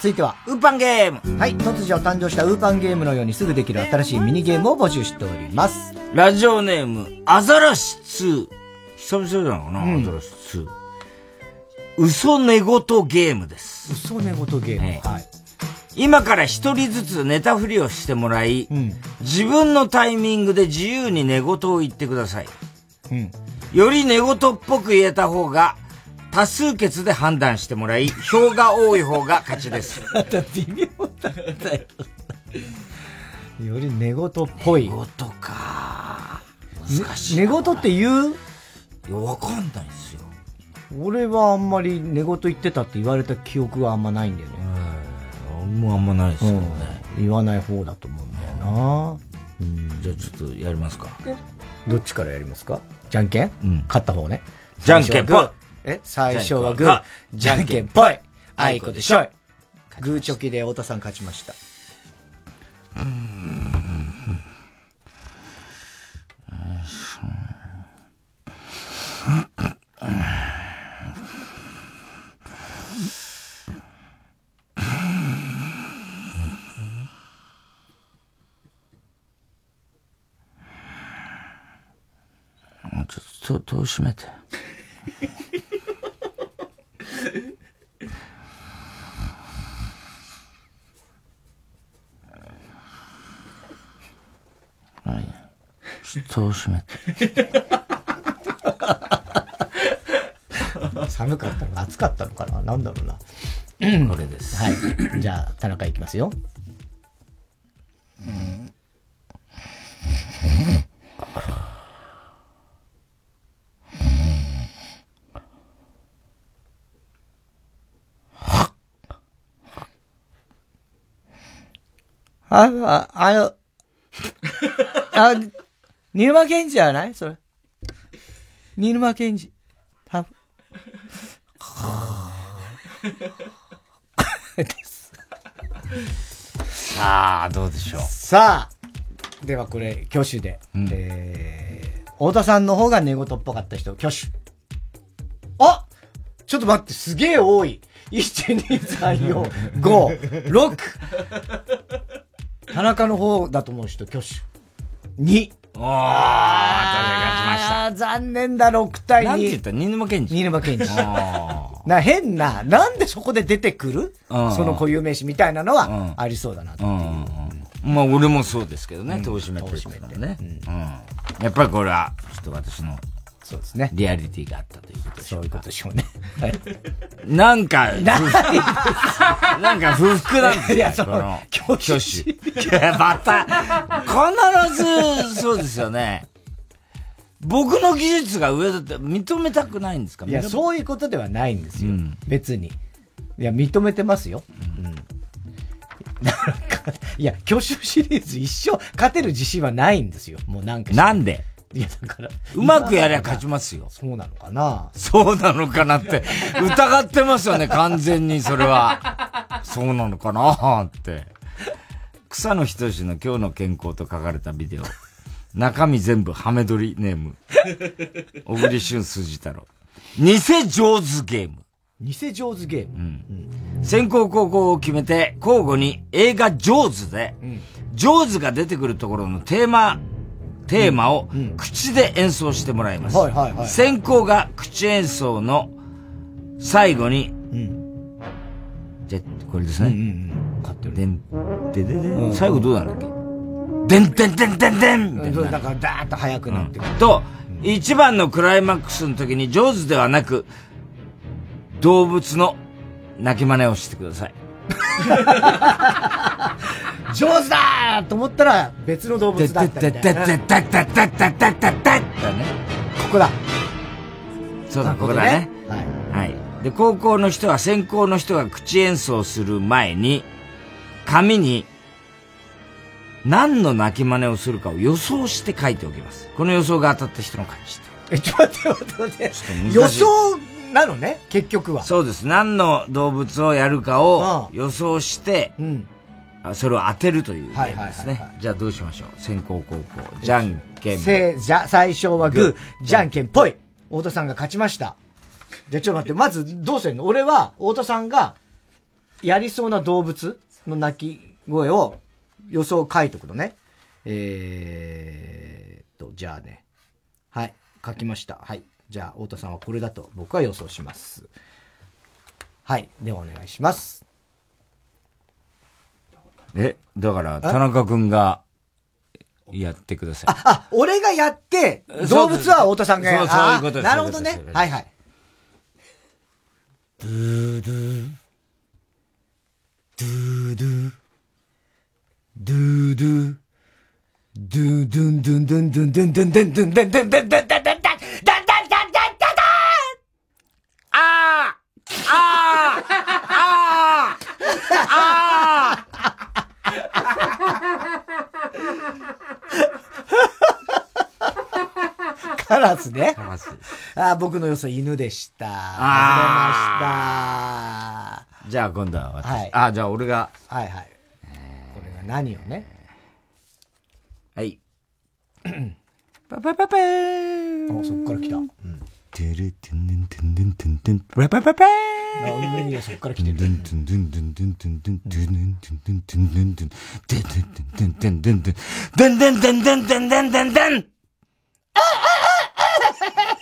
続いては、ウーパンゲームはい、突如誕生したウーパンゲームのようにすぐできる新しいミニゲームを募集しております。ラジオネーム、アザラシ2。久々ないかな、アザラシ2。嘘寝言ゲームです。嘘寝言ゲーム。はい。今から一人ずつ寝たふりをしてもらい、自分のタイミングで自由に寝言を言ってください。うん。より寝言っぽく言えた方が、多数決で判断してもらい、票が多い方が勝ちです。また微妙だったよ。より寝言っぽい。寝言か。難しい。寝言って言う？いや、わかんないですよ。俺はあんまり寝言言ってたって言われた記憶はあんまないんだよね。もうあんまないですよね。言わない方だと思うんだよな。じゃあちょっとやりますか。どっちからやりますか？じゃんけん？うん勝った方ね。じゃんけんぽいえ最初はグー、じゃんけんぽい。あい。こでしょ。い。グーチョキで太田さん勝ちました。もうちょっと、戸を閉めて。はい。ちょっと戸を閉めて。寒かったのか暑かったのかな？なんだろうな。これです。はい。じゃあ、田中いきますよ。あ、あ、あの、あ、新沼健治じゃないそれ。新沼健治。多分。です。さあ、どうでしょう。さあ、ではこれ、挙手で。えー、太田さんの方が寝言っぽかった人、挙手。あちょっと待って、すげえ多い。1、2、3、4、5、6。田中の方だと思う人、挙手。2。おー、ああー、残念だ、6対2。なんて言った？新沼健治新沼健治。な、変な、なんでそこで出てくる？うんその固有名詞みたいなのは、ありそうだなと。うん。まあ、俺もそうですけどね、戸を閉めてるからね。うん。やっぱりこれは、ちょっと私の、そうですね。リアリティがあったということでしょうか。そういうことでしょうね。はい。なんか、なんか不服なんですよ。いやその挙手。いや、また、必ず、そうですよね。僕の技術が上だって認めたくないんですか？いや、そういうことではないんですよ。別に。いや、認めてますよ。うん。なんかいや、挙手シリーズ一生勝てる自信はないんですよ。もうなんか。なんで？いや、だから。うまくやりゃ勝ちますよ。そうなのかな？そうなのかなって、疑ってますよね、完全にそれは。そうなのかな？って。草野仁の今日の健康と書かれたビデオ。中身全部ハメ撮りネーム。小栗旬筋太郎。偽上手ゲーム。偽上手ゲーム？先行後攻を決めて、交互に映画上手で、上手が出てくるところのテーマ、テーマを口で演奏してもらいます。先行が口演奏の最後に、じゃあ、これですね。買ってる。でん、ででで最後どうなんだっけ？でんでんでんでんでんみたいな。だから、ダーッと速くなってくる。と、一番のクライマックスの時に上手ではなく、動物の鳴き真似をしてください。上手だと思ったら別の動物だったみたいな。だね。ここだ。そうだ、ここだね。はい。で、高校の人は専攻の人が口演奏する前に、紙に何の鳴き真似をするかを予想して書いておきます。この予想が当たった人の感じ。え、ちょっと待って待って待って。予想なのね、結局は。そうです。何の動物をやるかを予想して、あそれを当てるというゲームですね。じゃあどうしましょう。先行後攻。じゃんけん。せじゃ、最初はグー、じゃんけんぽい。太田さんが勝ちました。じゃあちょっと待って、まずどうせんの？俺は、太田さんが、やりそうな動物の鳴き声を、予想書いとくのね。えーっと、じゃあね。はい、書きました。はい。じゃあ、太田さんはこれだと僕は予想します。はい。ではお願いします。え、だから、田中くんが、やってください。あ、俺がやって、動物は太田さんがやる。そうそういうことですなるほどねはいはい。ドゥドゥ、ドゥドゥ、ドゥドゥ、ドゥドゥンドゥンドゥンドゥンドゥンドゥンドゥンドゥンドゥンドゥンドゥンラスね。カラス。あー僕の予想犬でした。外れあました。じゃあ今度は私。はいあ、じゃあ俺が。はいはい。これが何をね？はい。パパパパーあ、そっから来た。トゥルトゥンドゥントゥンドゥントゥントゥンパパパパーあ上にはそっから来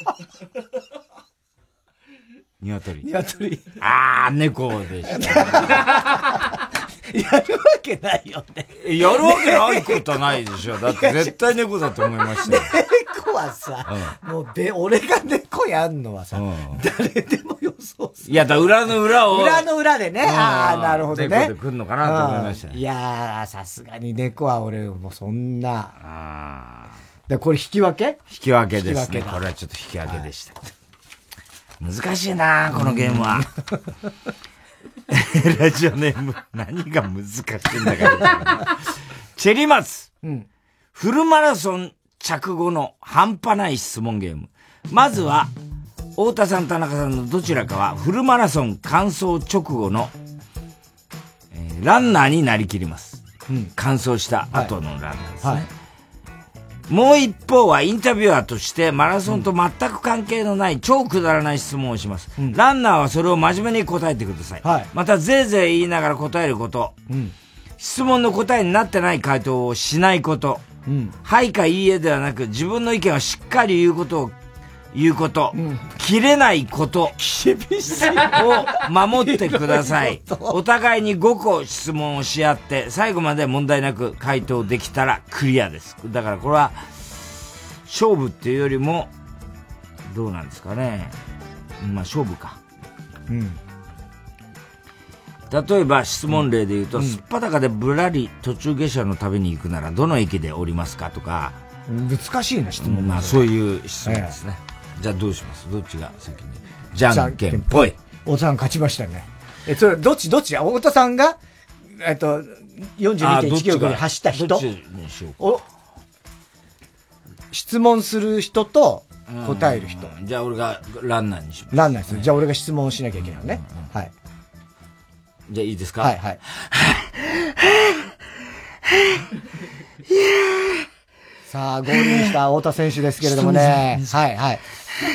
トリ。あー、猫でした。やるわけないよね。やるわけないことないでしょ。だって絶対猫だと思いましたよ。猫はさ、もうで、俺が猫やんのはさ、誰でも予想する。いや、だ裏の裏を。裏の裏でね。うんああ、なるほどね。猫で来んのかなと思いましたねうんいやー、さすがに猫は俺もそんな。で、これ引き分け？引き分けですね。これはちょっと引き分けでした。難しいなこのゲームは。ラジオネーム、何が難しいんだか。チェリマツ。フルマラソン着後の半端ない質問ゲーム。まずは、太田さん、田中さんのどちらかは、フルマラソン完走直後の、えーランナーになりきります。完走した後のランナーですね。もう一方はインタビュアーとしてマラソンと全く関係のない超くだらない質問をします。ランナーはそれを真面目に答えてください。また、ぜいぜい言いながら答えること。質問の答えになってない回答をしないこと。はいかいいえではなく、自分の意見をしっかり言うことを、言うこと。切れないこと。を守ってください。お互いに5個質問をし合って、最後まで問題なく回答できたらクリアです。だからこれは、勝負っていうよりも、どうなんですかね。まあ勝負か。うん。例えば質問例で言うと、すっぱだかでぶらり途中下車の旅に行くならどの駅で降りますかとか、難しいな質問。まあそういう質問ですね。じゃあどうします？どっちが先に？じゃんけんぽい。太田さん勝ちましたね。え、それ、どっちどっち？太田さんが、えっと、42.1キロで走った人どっちにしようか？お質問する人と答える人。じゃあ俺がランナーにします。ランナーです。じゃあ俺が質問しなきゃいけないのね。はい。じゃあいいですか？はいはい。さあ、ゴールした太田選手ですけれどもね。はいはい。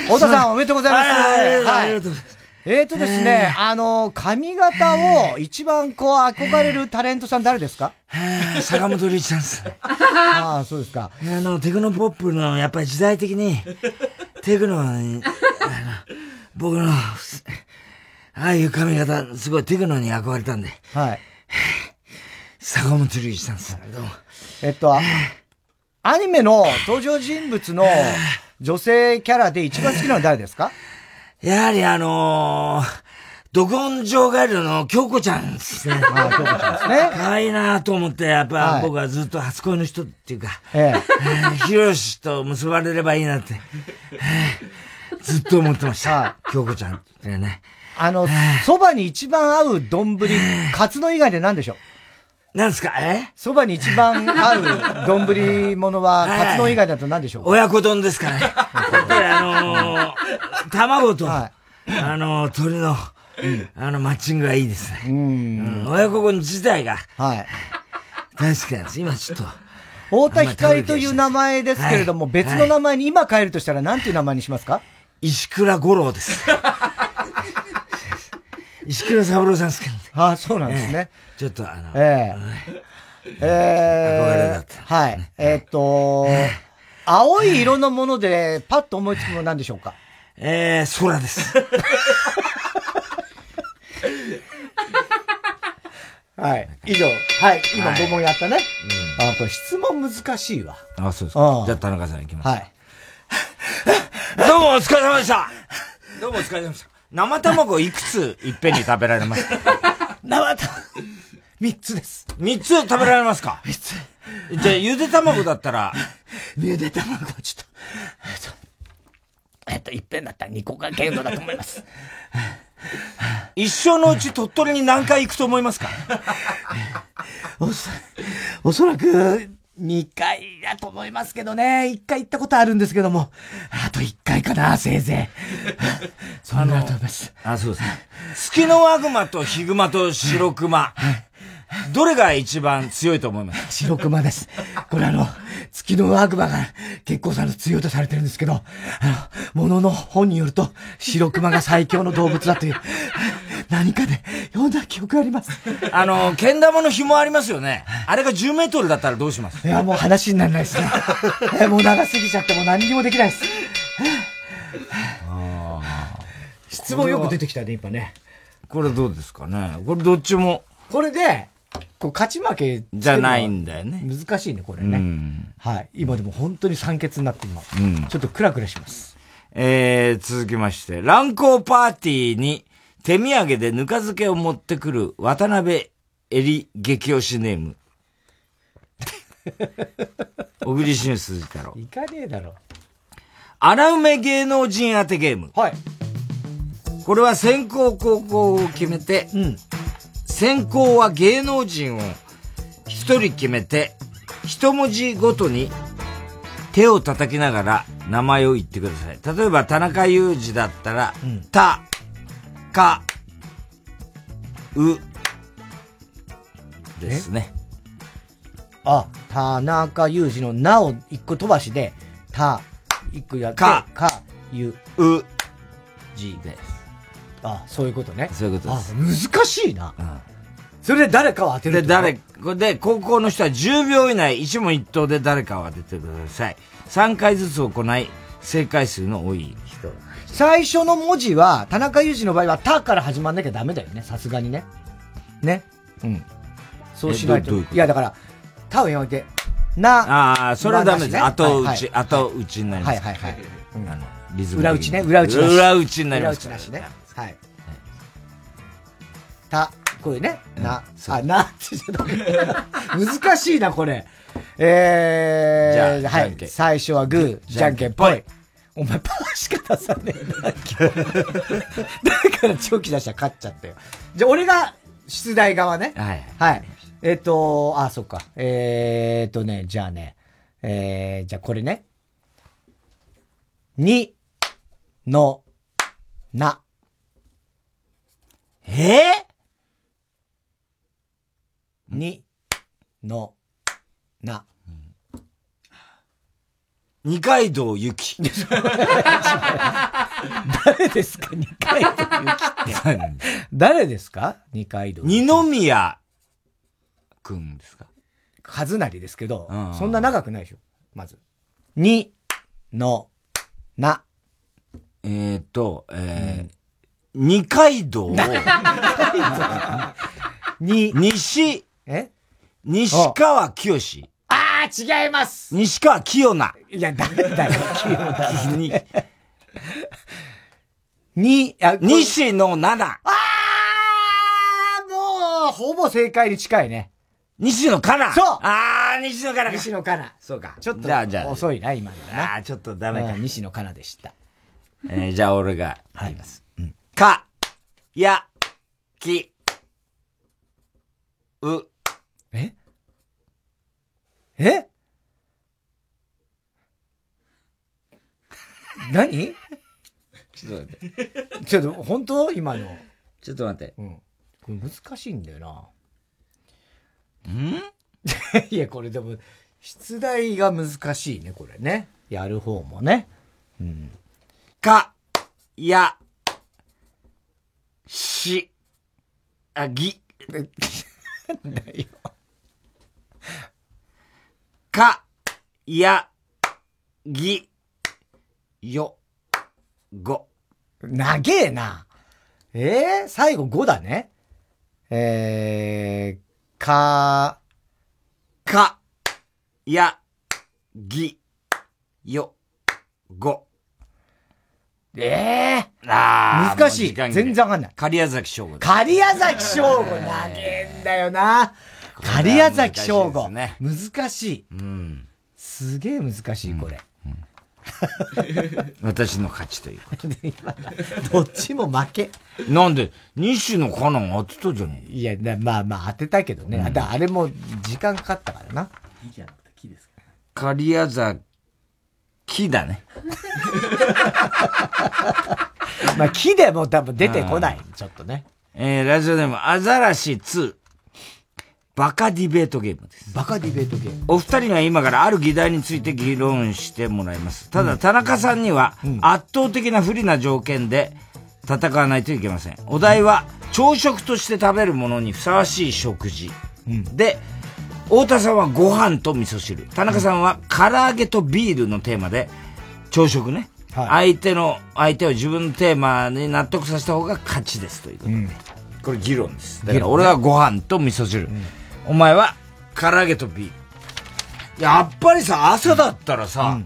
太田さんおめでとうございます。はいありがとうございますえーとですね、あの、髪型を一番こう憧れるタレントさん誰ですか？坂本龍一さんです。ああ、そうですか。あの、テクノポップの、やっぱり時代的に、テクノに、僕の、ああいう髪型、すごいテクノに憧れたんで。はい。坂本龍一さんです。どうも。えっと、あアニメの登場人物の女性キャラで一番好きなのは誰ですか？やはりあのー、ド根性ガエルの京子ちゃんですね。あ京子ちゃんですね。可愛いなと思って、やっぱ、はい僕はずっと初恋の人っていうか、ええヒロシと結ばれればいいなって、えーずっと思ってました。京子ちゃんってね。あの、そばに一番合う丼、カツの以外で何でしょう？何ですか？え？そばに一番合う丼物は、はいカツの以外だと何でしょう？親子丼ですかね。やっぱりあのー、卵と、あのー、鶏の、あの、マッチングがいいですね。うん親子丼自体が、はい。大好きなんです。今ちょっと。太田光という名前ですけれども、はい別の名前に今変えるとしたら何ていう名前にしますか？石倉五郎です。石倉三郎さんですけどね。ああ、そうなんですね。ちょっとあの、えええ 憧れだっえはい。えーっと、青い色のものでパッと思いつくのは何でしょうか？えー、空です。はい。以上。はい。今はい5問やったね。あ、これ質問難しいわ。あ、そうですか。じゃあ田中さん行きます。はい。どうもお疲れ様でしたどうもお疲れ様でした。生卵いくついっぺんに食べられますか生卵、3つです。?3 つ食べられますか ?3 つ。じゃあゆで卵だったら、ゆで卵はちょっと、えっと、えっと、一遍だったら2個が限度だと思います。一生のうち鳥取に何回行くと思いますか？おそ、おそらく、2回だと思いますけどね。1回行ったことあるんですけども、あと1回かな、せいぜい。そんなだと思います。あ、そうですね。月のワグマとヒグマと白熊。どれが一番強いと思います？白熊です。これあの、月の悪魔が結構さんの強いとされてるんですけど、あの、ものの本によると、白熊が最強の動物だという、何かで読んだ記憶があります。あの、けん玉の紐ありますよね。あれが10メートルだったらどうします？いや、もう話にならないですね。えもう長すぎちゃってもう何にもできないです。質問よく出てきたね、今ね。これどうですかね？これどっちも。これで、こう勝ち負けじゃないんだよね。難しいね、これね。うんはい。今でも本当に酸欠になって今、うんちょっとクラクラします。えー、続きまして、乱行パーティーに手土産でぬか漬けを持ってくる渡辺エリ激推しネーム。小栗旬鈴太郎。いかねえだろ。穴埋め芸能人当てゲーム。はい。これは先行後攻を決めて、先行は芸能人を一人決めて、一文字ごとに手を叩きながら名前を言ってください。例えば田中裕二だったら、た、か、う、ですね。あ、田中裕二のなを一個飛ばしで、た、一個やって、かか、ゆ、う、じです。あ、そういうことね。そういうことです。あ、難しいな。それで誰かを当てるで、誰、これで、高校の人は10秒以内、一問一答で誰かを当ててください。3回ずつ行い、正解数の多い人。最初の文字は、田中裕二の場合は、たから始まんなきゃダメだよね。さすがにね。ね？うん。そうしないと。いや、だから、たをやめて、な。ああ、それはダメです。後打ち、後打ちになります。はいはいはい。うんあの、リズム的に裏打ちね、裏打ちなし。裏打ちになります裏打ちなしね。はい。た、これね、な、あ、なってちょっと難しいな、これ。えー、じゃあはいじゃんけん。最初はグー、じゃんけんぽい。お前、パーしか出さねえな、今日。だから、長期出したら勝っちゃったよ。じゃあ、俺が、出題側ね。はい。はい。えっ、と、あ、そっか。えー、っとね、じゃあね。えー、じゃあこれね。に、の、な。ええに、の、な。二階堂ゆき。誰ですか？二階堂ゆきって。誰ですか？二階堂。二宮くんですか？はずなりですけど、うんそんな長くないでしょ？まず。に、の、な。えーっと、えー、二階堂を、に、西、え？西川きよし。ああ、違います西川きよな。いや、誰だよ、清田。に、に、あ、西野七。あもう、ほぼ正解に近いね。西野カナ。そうあー、西野か。西野カナ。そうか。ちょっとじゃあ、じゃあ。遅いな、今のな。あー、ちょっとダメかう。ん西野カナでした。えー、じゃあ俺が言います。か、や、き、う。え？え何？ちょっと待って。ちょっと、本当？今の。ちょっと待って。うん。これ難しいんだよな。ん？いや、これでも、出題が難しいね、これね。やる方もね。うん。か、や、し、あ、ぎ。なんだよ。か、や、ぎ、よ、ご。長えな。えー、最後5だね。えー、か、か、や、ぎ、よ、ご。ええあー難しい。全然わかんない。狩矢崎翔吾。狩矢崎翔吾長えんだよな。狩矢崎翔吾。難しい。うん。すげえ難しい、これ。私の勝ちということ で。どっちも負け。なんで、西野カナン当てたじゃねいや、なまあまあ当てたけどね。うんだあれも時間かかったからな。狩矢崎、木だね。まあ木でも多分出てこない。ちょっとね。えー、ラジオネーム、アザラシ2。バカディベートゲームです。バカディベートゲーム。お二人は今からある議題について議論してもらいます。ただ、田中さんには圧倒的な不利な条件で戦わないといけません。お題は、朝食として食べるものにふさわしい食事。で、太田さんはご飯と味噌汁。田中さんは唐揚げとビールのテーマで、朝食ね。相手の、相手を自分のテーマに納得させた方が勝ちですということで。これ議論です。だから俺はご飯と味噌汁。お前は唐揚げとビール。やっぱりさ、朝だったらさ、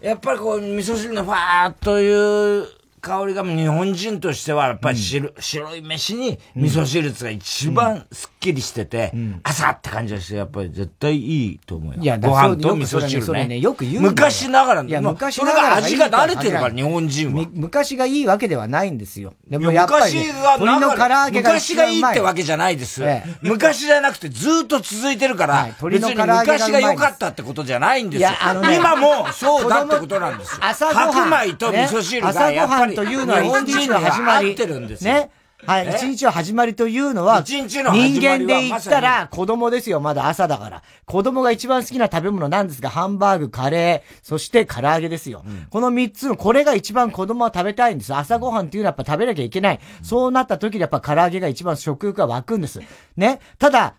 やっぱりこう、味噌汁のファーっという香りが日本人としては、やっぱり白,、白い飯に味噌汁が一番すっきりしてて、朝って感じがして、やっぱり絶対いいと思うよ。いやだご飯と味噌汁ね。ねよく言う昔ながらのい昔ながらそれが味が慣れてるから、日本人は。み昔がいいわけではないんですよ。でもやっぱり、鶏の唐揚げが昔がいいってわけじゃないです。ええ昔じゃなくてずっと続いてるから、鶏別に昔が良かったってことじゃないんですよ。今もそうだってことなんですよ。朝ごはん白米と味噌汁がやっぱり、というのは日本人には合ってるんですよ。ね。はい。え一日の始まりというのは、人間で言ったら子供ですよ、まだ朝だから。子供が一番好きな食べ物なんですが、ハンバーグ、カレー、そして唐揚げですよ。この三つの、これが一番子供は食べたいんです。朝ごはんっていうのはやっぱ食べなきゃいけない。そうなった時にやっぱ唐揚げが一番食欲が湧くんです。ね。ただ、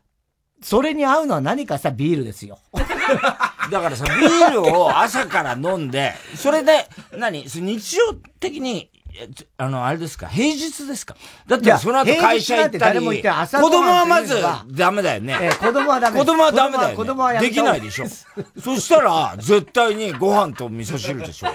それに合うのは何かさ、ビールですよ。だからさ、ビールを朝から飲んで、それで、何？日常的に、あの、あれですか？平日ですか？だってその後会社行ったり、平日なんて誰も行って朝子供はまずダメだよね。ええ子供はダメ子供はダメだよ、ね。子供はできないでしょ。そしたら、絶対にご飯と味噌汁でしょ。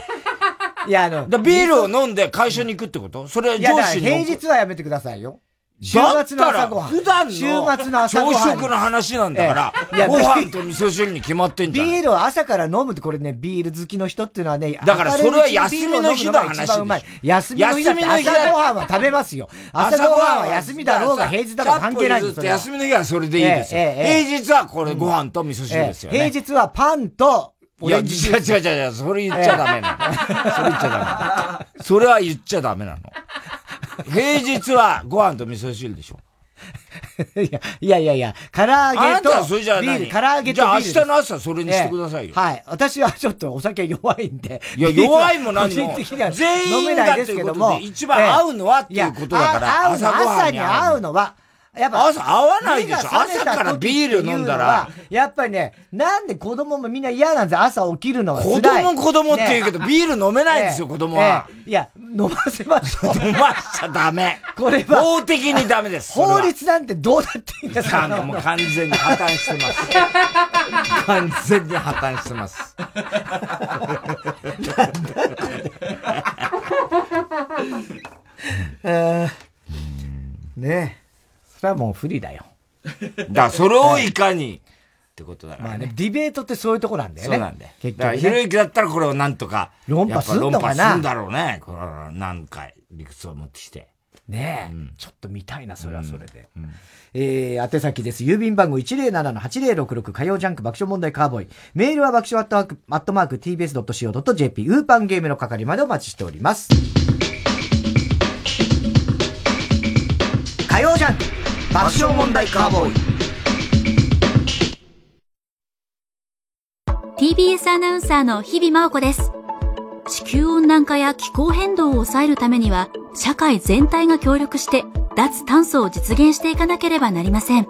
いや、あの、だビールを飲んで会社に行くってこと？それは上司に。平日はやめてくださいよ。週だ末の朝ごはん。普段の週末の朝ごはん。朝食の話なんだから、ええいやご飯と味噌汁に決まってんじゃん。ビールを朝から飲むって、これね、ビール好きの人っていうのはね、だからそれは休みの日の話でしょ休みの日だって朝ごはんは食べますよ。朝ごはんは休みだろうが平日だろうが関係ないんですよ。休みの日はそれでいいですよ。え平日はこれご飯と味噌汁ですよね。ええ平日はパンと、いや、違う違う違う、それ言っちゃダメなの。それ言っちゃダメ。それは言っちゃダメなの。平日はご飯と味噌汁でしょ。いや、いやいや唐揚げと、はそれじゃあビール、何唐揚げとビール。じゃあ明日の朝それにしてくださいよええはい。私はちょっとお酒弱いんで。いや弱いも何も個人的には全員飲めないですけども。一番合うのはっていうことだからいや合うの朝に合うのは、やっぱ、朝合わないでしょ朝からビール飲んだらやっぱりね、なんで子供もみんな嫌なんですよ。朝起きるのは辛い。子供子供って言うけど、ねビール飲めないんですよ、ええ子供は。ええいや、飲ませましょう。飲ましちゃダメ。これは。法的にダメです。法律なんてどうだっていいんですかもう完全に破綻してます。完全に破綻してます。えーねえ。それはもう不利だよ。だからそれをいかに？ってことだからまあね、ディベートってそういうとこなんだよね。そうなんだよ。結局、ね。ひろゆきだったらこれをなんとか。論破すんのかな？論破すんだろうね。これは何回理屈を持ってきて。ねえ、ちょっと見たいな、それはそれで。えー、宛先です。郵便番号107-8066火曜ジャンク爆笑問題カーボーイ。メールは爆笑アットマーク、アットマーク tbs.co.jp、ウーパンゲームの係までお待ちしております。火曜ジャンク爆笑問題カーボーイ。TBS アナウンサーの日々真央子です。地球温暖化や気候変動を抑えるためには、社会全体が協力して、脱炭素を実現していかなければなりません。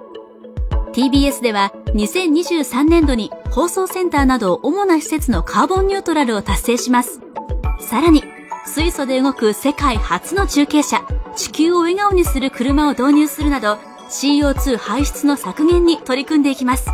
TBS では、2023年度に放送センターなど主な施設のカーボンニュートラルを達成します。さらに、水素で動く世界初の中継車、地球を笑顔にする車を導入するなど、CO2 排出の削減に取り組んでいきます。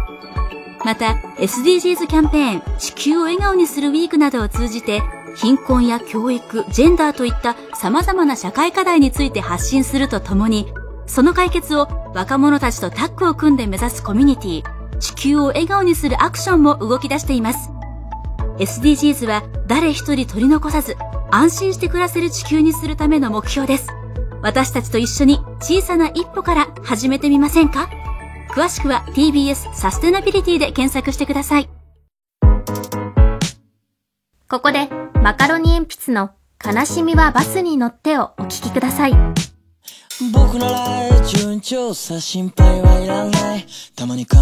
また SDGs キャンペーン地球を笑顔にするウィークなどを通じて貧困や教育、ジェンダーといった様々な社会課題について発信するとともにその解決を若者たちとタッグを組んで目指すコミュニティ地球を笑顔にするアクションも動き出しています SDGs は誰一人取り残さず安心して暮らせる地球にするための目標です私たちと一緒に小さな一歩から始めてみませんか？詳しくは TBS サステナビリティで検索してください。ここでマカロニ鉛筆の悲しみはバスに乗ってをお聞きください。僕なら順調さ心配はいらないたまに考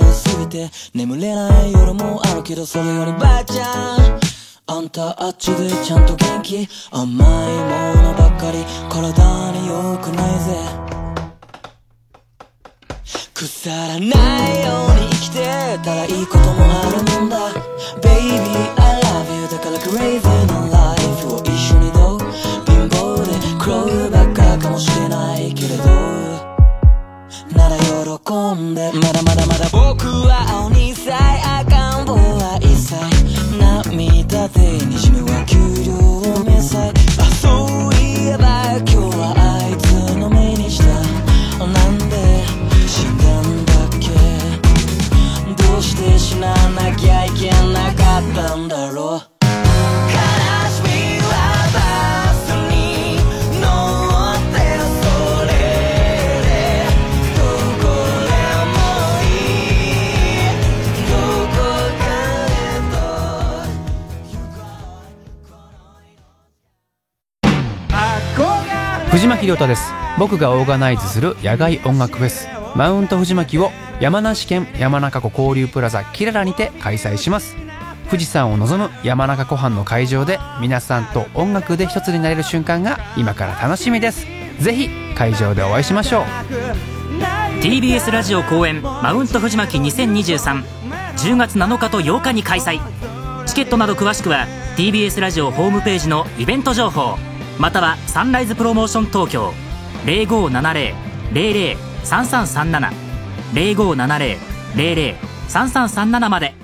えすぎて眠れない夜もあるけどそれよりばあちゃんあんたあっちでちゃんと元気？甘いものばっかり。体に良くないぜ。腐らないように生きてたらいいこともあるもんだ。Baby I love you. だから crazy な life を一緒にどう？貧乏で黒いばっかかもしれないけれど。なら喜んで。まだまだまだ僕は鬼さ涙でにじむは給料明細。あそういえば今日はあいつの目にした。なんで死んだんだっけ？どうして死ななきゃいけなかったんだろう？藤巻亮太です。僕がオーガナイズする野外音楽フェス。マウント藤巻を山梨県山中湖交流プラザキララにて開催します。富士山を望む山中湖畔の会場で皆さんと音楽で一つになれる瞬間が今から楽しみです。ぜひ会場でお会いしましょう。TBS ラジオ公演マウント藤巻20230月7日と8日に開催。チケットなど詳しくは TBS ラジオホームページのイベント情報。またはサンライズプロモーション東京。0570-003337 0570-003337まで。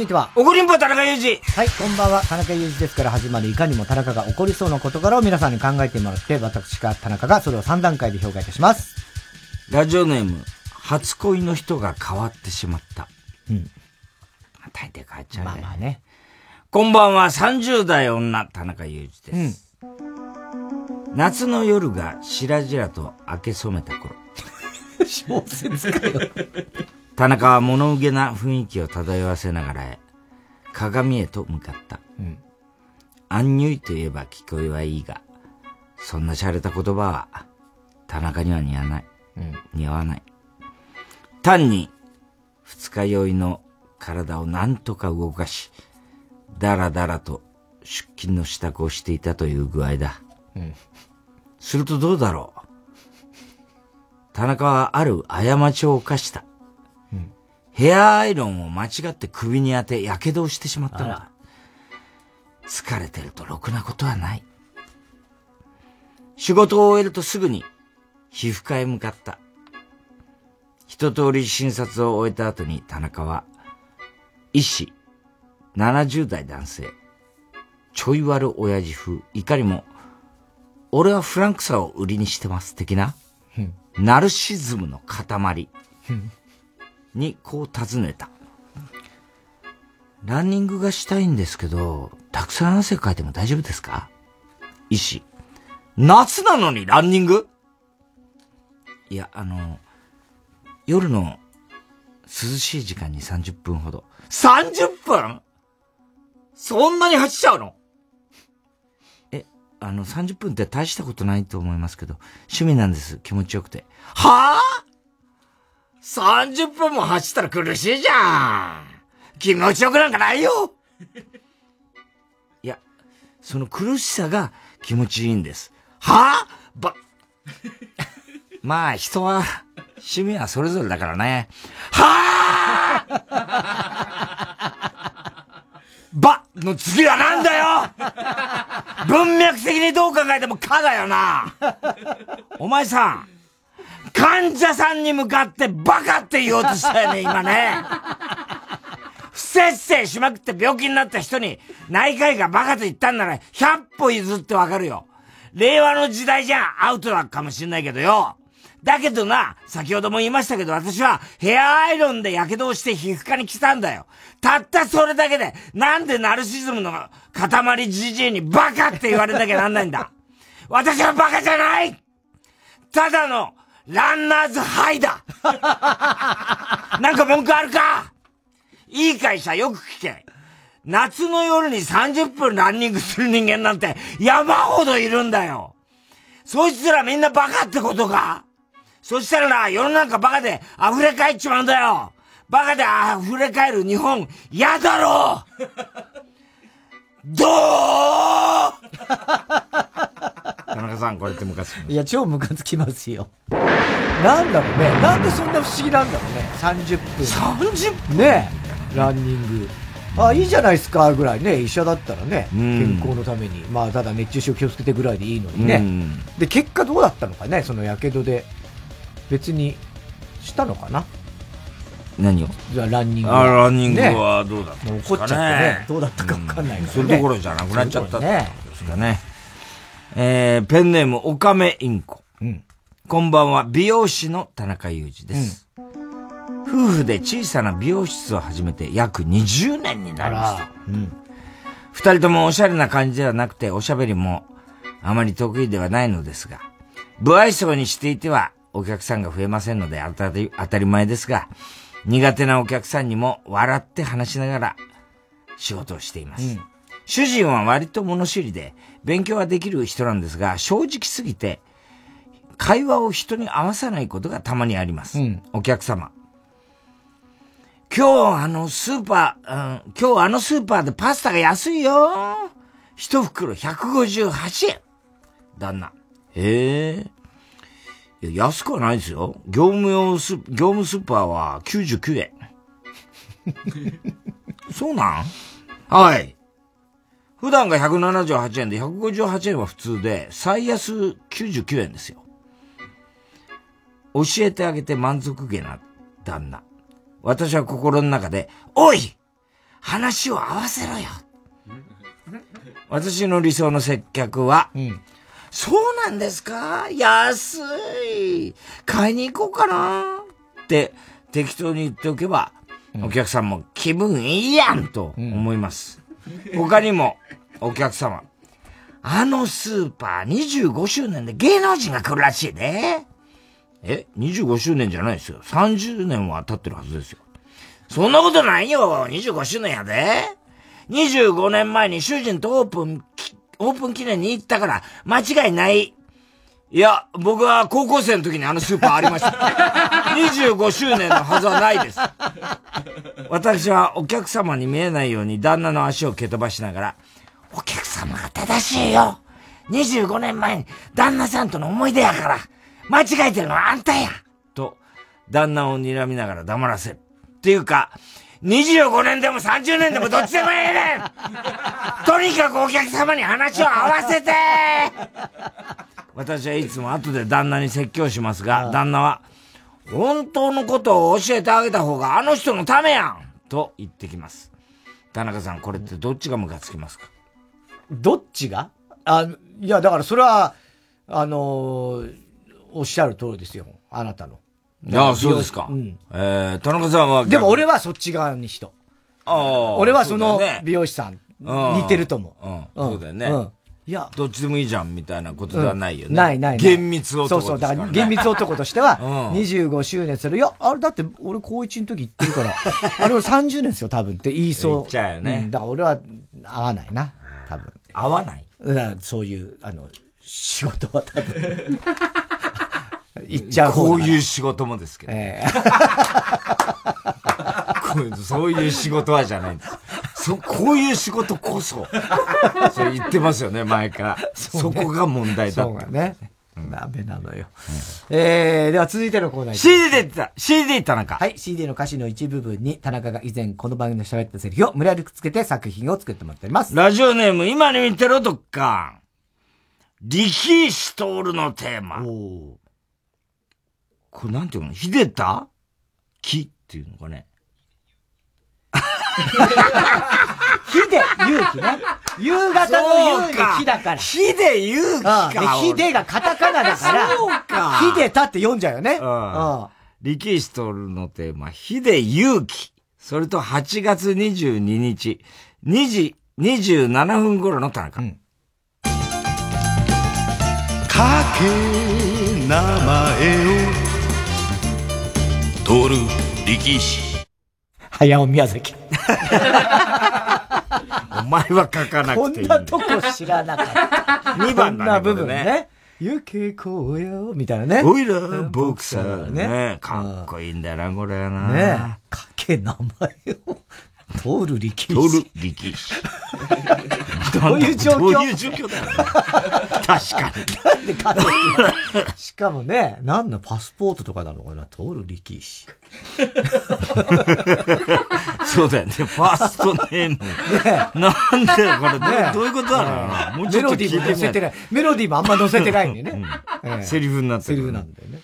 続いては。怒りんぼ田中裕二はい、こんばんは。田中裕二ですから始まるいかにも田中が起こりそうな事柄を皆さんに考えてもらって、私か田中がそれを3段階で評価いたします。ラジオネーム、初恋の人が変わってしまった。うん。大抵変わっちゃうね。まあまあね。こんばんは、30代女、田中裕二です。夏の夜がしらじらと明け染めた頃。小説かよ。田中は物憂げな雰囲気を漂わせながら鏡へと向かった。うん。アンニュイといえば聞こえはいいが、そんな洒落た言葉は、田中には似合わない。うん似合わない。単に、二日酔いの体を何とか動かし、だらだらと出勤の支度をしていたという具合だ。うん。するとどうだろう？田中はある過ちを犯した。うんヘアアイロンを間違って首に当て、火傷をしてしまったんだ。疲れてるとろくなことはない。仕事を終えるとすぐに皮膚科へ向かった。一通り診察を終えた後に田中は、医師、70代男性、ちょい悪親父風、いかにも、俺はフランクさを売りにしてます、的な、うんナルシズムの塊うんにこう尋ねた。ランニングがしたいんですけど、たくさん汗かいても大丈夫ですか？医師。夏なのにランニング？いや、あの、夜の涼しい時間に30分ほど。30分？そんなに走っちゃうの？え、あの、30分って大したことないと思いますけど、趣味なんです。気持ちよくて。はぁ、30分も走ったら苦しいじゃん。気持ちよくなんかないよ。いや、その苦しさが気持ちいいんです。はぁ、ば、まあ人は趣味はそれぞれだからね。はぁばの次はなんだよ？文脈的にどう考えてもかだよな。お前さん、患者さんに向かってバカって言おうとしたよね、今ね。不摂生しまくって病気になった人に内科医がバカと言ったんなら100歩譲ってわかるよ。令和の時代じゃアウトだかもしんないけどよ。だけどな、先ほども言いましたけど私はヘアアイロンで火傷をして皮膚科に来たんだよ。たったそれだけで、なんでナルシズムの塊じじいにバカって言われなきゃなんないんだ。私はバカじゃないただのランナーズハイだ なんか文句あるか？いい会社よく聞け。夏の夜に30分ランニングする人間なんて山ほどいるんだよ。そいつらみんなバカってことか？そしたらな、世の中バカで溢れ返っちまうんだよ。バカで溢れ返る日本、嫌だろ どう？田中さん、これってムカつくいや、超ムカつきますよ。なんだろうね。なんでそんな不思議なんだろうね。30分。30分？ねランニング。あ、いいじゃないですか、ぐらいね。医者だったらね。健康のために。まあ、ただ熱中症気をつけてぐらいでいいのにね。うんで、結果どうだったのかね？その火傷で。別に、したのかな？何を？じゃあランニングあランニングはねどうだったもうんですかね怒っちゃってね。どうだったかわかんないからね。それどころじゃなくなっちゃったそういうところね。ですかね。えー、ペンネーム、オカメインコ。こんばんは、美容師の田中裕二です。夫婦で小さな美容室を始めて約20年になりました。二人ともおしゃれな感じではなくて、おしゃべりもあまり得意ではないのですが、不愛想にしていてはお客さんが増えませんので当たり当たり前ですが、苦手なお客さんにも笑って話しながら仕事をしています。主人は割と物知りで勉強はできる人なんですが、正直すぎて会話を人に合わさないことがたまにあります。お客様。今日あのスーパー、うん、今日あのスーパーでパスタが安いよ。一袋158円。旦那。へえ。いや安くはないですよ。業務用ス、業務スーパーは99円。そうなん？はい。普段が178円で158円は普通で、最安99円ですよ。教えてあげて満足げな旦那。私は心の中で、おい話を合わせろよ。私の理想の接客は、そうなんですか？安い。買いに行こうかな。って適当に言っておけば、お客さんも気分いいやんと思います。他にも、お客様、あのスーパー25周年で芸能人が来るらしいね。え ?25 周年じゃないですよ。30年は経ってるはずですよ。そんなことないよ !25 周年やで。25年前に主人とオープン、オープン記念に行ったから、間違いない。いや、僕は高校生の時にあのスーパーありました。25周年のはずはないです。私はお客様に見えないように旦那の足を蹴飛ばしながら、お客様が正しいよ。25年前に旦那さんとの思い出やから、間違えてるのはあんたや。と、旦那を睨みながら黙らせる。っていうか、25年でも30年でもどっちでもええねん。とにかくお客様に話を合わせて。私はいつも後で旦那に説教しますが、旦那は、本当のことを教えてあげた方があの人のためやん。と言ってきます。田中さん、これってどっちがムカつきますか？どっちが？あ、いや、だからそれは、あのー、おっしゃる通りですよ。あなたの。ああ、そうですか。うん。えー、田中さんは。でも俺はそっち側に人。ああ。俺はその美容師さん、似てると思う。うん。そうだよね。うん。いや。どっちでもいいじゃん、みたいなことではないよね。ないない厳密男そうそう。だから厳密男としては、25周年する。いや、あれだって俺高1の時言ってるから、あれは30年ですよ、多分って言いそう。言っちゃうよね。だから俺は合わないな。合わないだからそういう、あの、仕事は多分。行っちゃうこういう仕事もですけど。えー、そういう仕事はじゃないんです。そ、こういう仕事こそ、そう言ってますよね、前から。そ,、ね、そこが問題だそうがね。ダメなのよ。うん、えー、では続いてのコーナー CD でた !CD で言ったなんかはい、CD の歌詞の一部分に田中が以前この番組で喋ったセリフを無理やりくっつけて作品を作ってもらっております。ラジオネーム、今に見てろ、どっか。力石徹のテーマ。おこれなんていうの？秀田木っていうのかね。秀勇気ね。夕方の夕の木だから。秀勇気か。秀がカタカナだから。そうか。秀田って読んじゃうよね。うん。力士とるのテーマ、秀勇気。それと8月22日、2時27分頃の田中。うん、かけ名前を徹力士。早尾宮崎。お前は書かなくていい。こんなとこ知らなかった。2番だね。部分ね。ゆけこうよ、みたいなね。おいら、僕さ、ね。かっこいいんだよな、これな。ねかけ名前を。通る力士。通る力士。どういう状況？どういう状況だよ、ね。確かに。なんでか しかもね、何のパスポートとかなのかな？通る力士。そうだよね。ファーストネーム。ね、なんでこれ、ね、どういうことだろうな。もうメロディーも載せてない。メロディーもあんま載せてないんでね。セリフになってる。セリフなんだよね。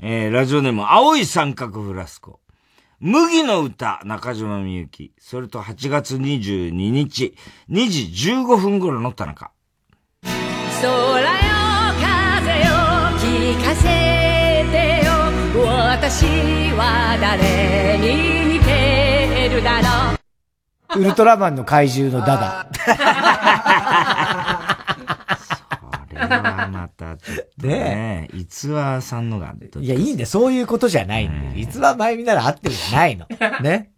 えー、ラジオネーム、青い三角フラスコ。麦の歌、中島みゆき。それと8月22日、2時15分頃の田中。空よ、風よ、聞かせてよ。私は誰に似てるだろう。ウルトラマンの怪獣のダダ。またね。逸話さんのが。いや、いいんだそういうことじゃないんで。逸話前見なら合ってるじゃないの。ね。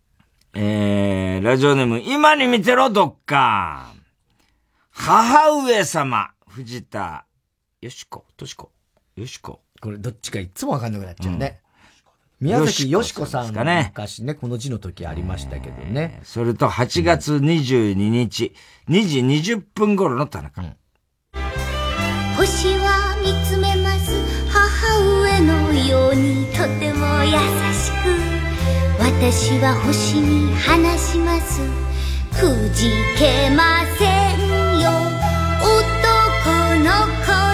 えー、ラジオネーム、今に見てろ、どっか。母上様、藤田、よしこ、としこ、よしこ。これどっちかいつもわかんなくなっちゃうね。うん、宮崎よしこさんがね、昔ね、この字の時ありましたけどね。それと8月22日、2時20分頃の田中。うん星は見つめます母上のようにとても優しく私は星に話します。くじけませんよ。男の子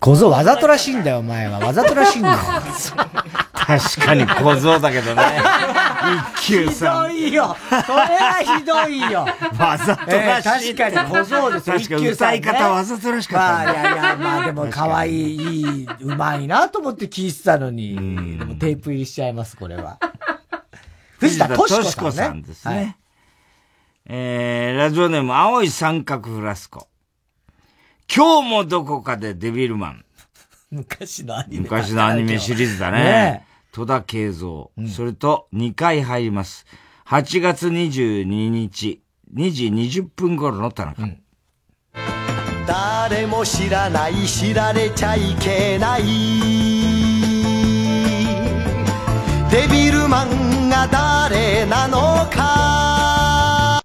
小僧わざとらしいんだよ、お前は。わざとらしいんだよ。確かに小僧だけどね。一級さん。ひどいよ。それはひどいよ。わざとらしい。えー確かに小僧ですよ。確かに一級さんね歌い方わざとらしかったまあ、いやいや、まあでも可愛い、いい、うまいなと思って聞いてたのに、でもテープ入りしちゃいます、これは。藤田敏子さんね。子さんですね。はいえー、ラジオネーム、青い三角フラスコ。今日もどこかでデビルマン。昔のアニメ。昔のアニメシリーズだね。ね戸田慶三、それと2回入ります。8月22日、2時20分頃の田中。誰も知らない知られちゃいけないデビルマンが誰なのか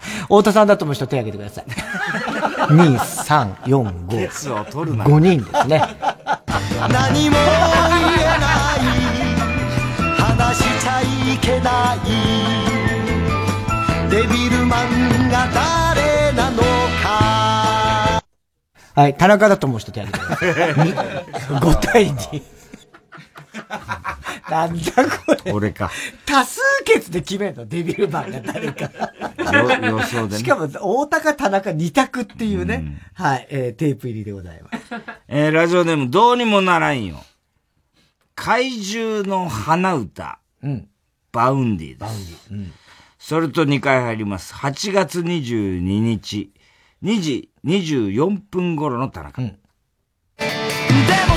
太田さんだと思う人手挙げてください。2、3、4、5。ケツを取るな5人ですね。何も言えない話しちゃいけないデビルマンが誰なのかはい、田中だと思う人手挙げてください。5対2。なんだこれ。俺か。多数決で決めるの、デビルマンが誰か。よ予想でねしかも、太田か田中二択っていうね。はい、えー、テープ入りでございます。えー、ラジオネーム、どうにもならんよ。怪獣の花唄。うん。 Vaundy です。うん。それと2回入ります。8月22日、2時24分頃の田中。でも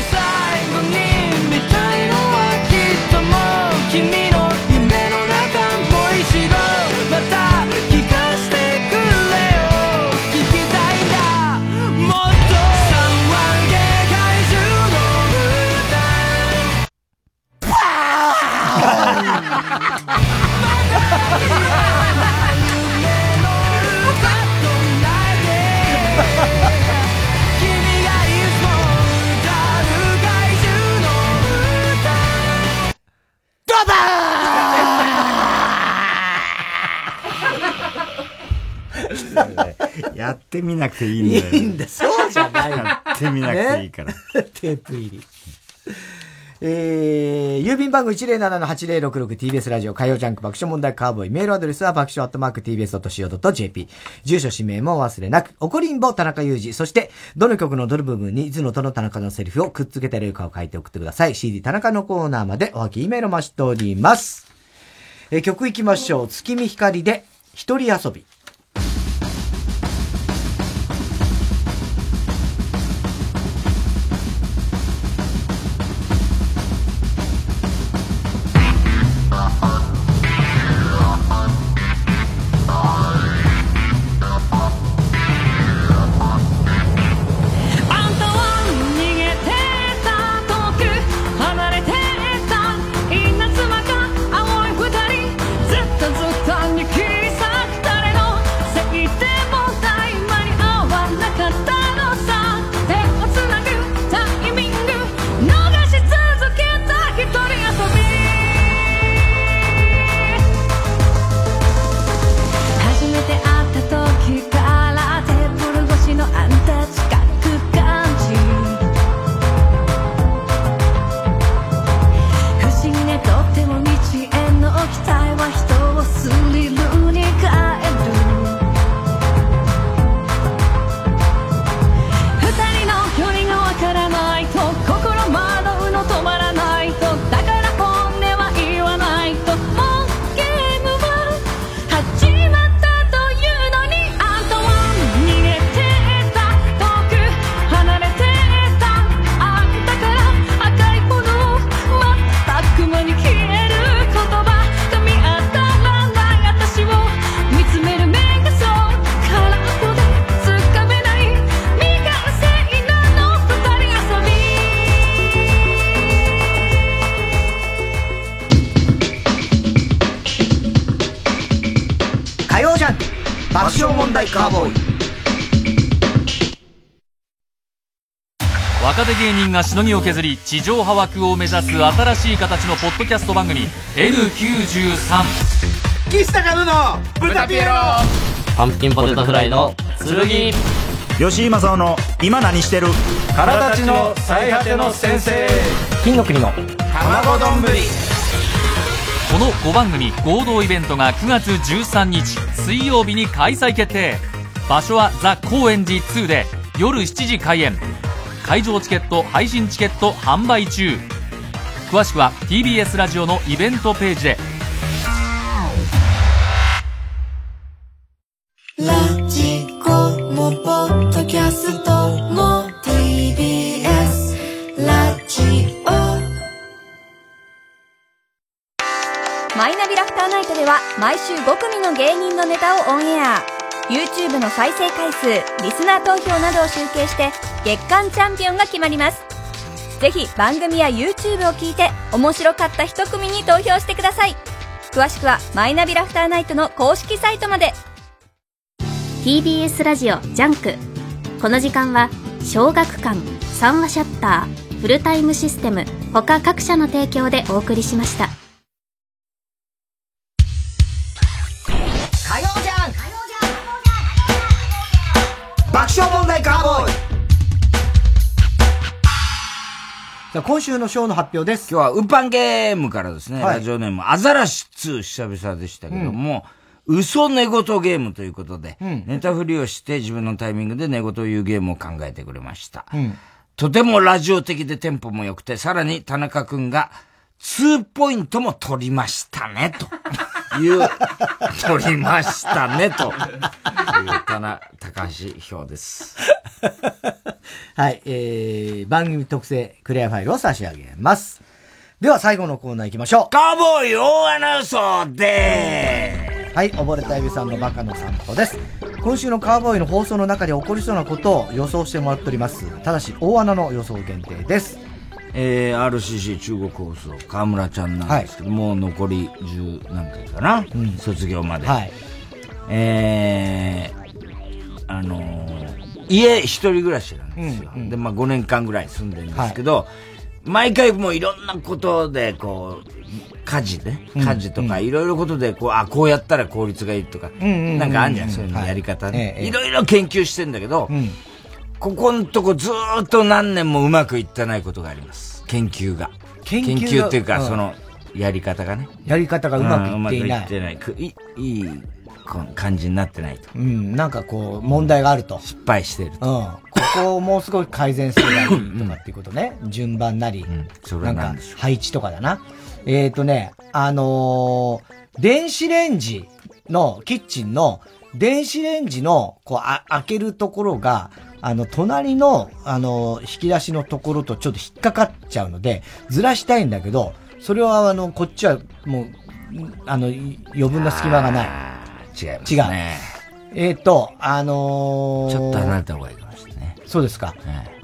やってみなくていいんだよ。いいんだ、そうじゃないやってみなくていいから。ね テープ入り。えー、郵便番号 107-8066TBS ラジオ火曜ジャンク爆笑問題カーボーイ。メールアドレスは爆笑アットマーク TBS.CO.JP。住所氏名も忘れなく。怒りんぼ田中裕二。そして、どの曲のどの部分に図のとの田中のセリフをくっつけてるかを書いて送ってください。CD 田中のコーナーまでおはき E メールを待しております。えー曲行きましょう。月見光で、一人遊び。がしのぎを削り地上波枠を目指す新しい形のポッドキャスト番組 N93 岸高野の豚ピエロ。パンプキンポテトフライの剣。吉井正夫の今何してる？体たちの最果ての先生。金の国の卵丼この5番組合同イベントが9月13日水曜日に開催決定。場所はザ・高円寺2で夜7時開演会場チケット配信チケット販売中。詳しくは TBS ラジオのイベントページでラジコもポッドキャストも TBS ラジオ。マイナビラフターナイトでは毎週5組の芸人のネタをオンエア YouTube の再生回数リスナー投票などを集計して月間チャンピオンが決まります。ぜひ番組や YouTube を聞いて面白かった一組に投票してください。詳しくはマイナビラフターナイトの公式サイトまで。TBS ラジオジャンク。この時間は小学館三和シヤッターフルタイムシステム他各社の提供でお送りしました。爆笑問題カーボーイさあ今週のショーの発表です。今日はウーパンゲームからですね、はいラジオネームアザラシ2久々でしたけども、嘘寝言ゲームということで、うんネタ振りをして自分のタイミングで寝言を言うゲームを考えてくれました。うん。とてもラジオ的でテンポも良くて、さらに田中くんが2ポイントも取りましたね、という、取りましたね、という田中、高橋表です。はい、えー、番組特製クリアファイルを差し上げます。では最後のコーナー行きましょう。カーボーイ大穴予想ではい、溺れたエビさんのバカの散歩です。今週のカーボーイの放送の中で起こりそうなことを予想してもらっております。ただし、大穴の予想限定です。えー、RCC 中国放送、河村ちゃんなんですけど、もう残り十何回かな、卒業まで。はい。えー、あのー家一人暮らしなんですよ。で、まあ5年間ぐらい住んでるんですけど、毎回もういろんなことで、こう、家事ね、うん。家事とかいろいろことで、こう、あ、こうやったら効率がいいとか、うんうんうんなんかあんじゃん、そういうやり方えね。えいろいろ研究してんだけど、ここんとこずーっと何年もうまくいってないことがあります。研究が。研究がっていうか、うんその、やり方がね。やり方がうまくいっていない。うんうまくいってない。くいいいこう感じになってないと。うん、なんかこう、問題があると。失敗してるうん。ここをもう少し改善すればいいとかっていうことね。順番なり。それなかなんんでしょ、配置とかだな。えっ、ー、とね、あのー電子レンジの、キッチンの、電子レンジの、こう、あ、開けるところが、あの、隣の、あの、引き出しのところとちょっと引っかかっちゃうので、ずらしたいんだけど、それは、あの、こっちは、もう、あの、い余分な隙間がない。違います違う。ね。えっ、と、あのーちょっと離れた方がいいかもしれないね。そうですか。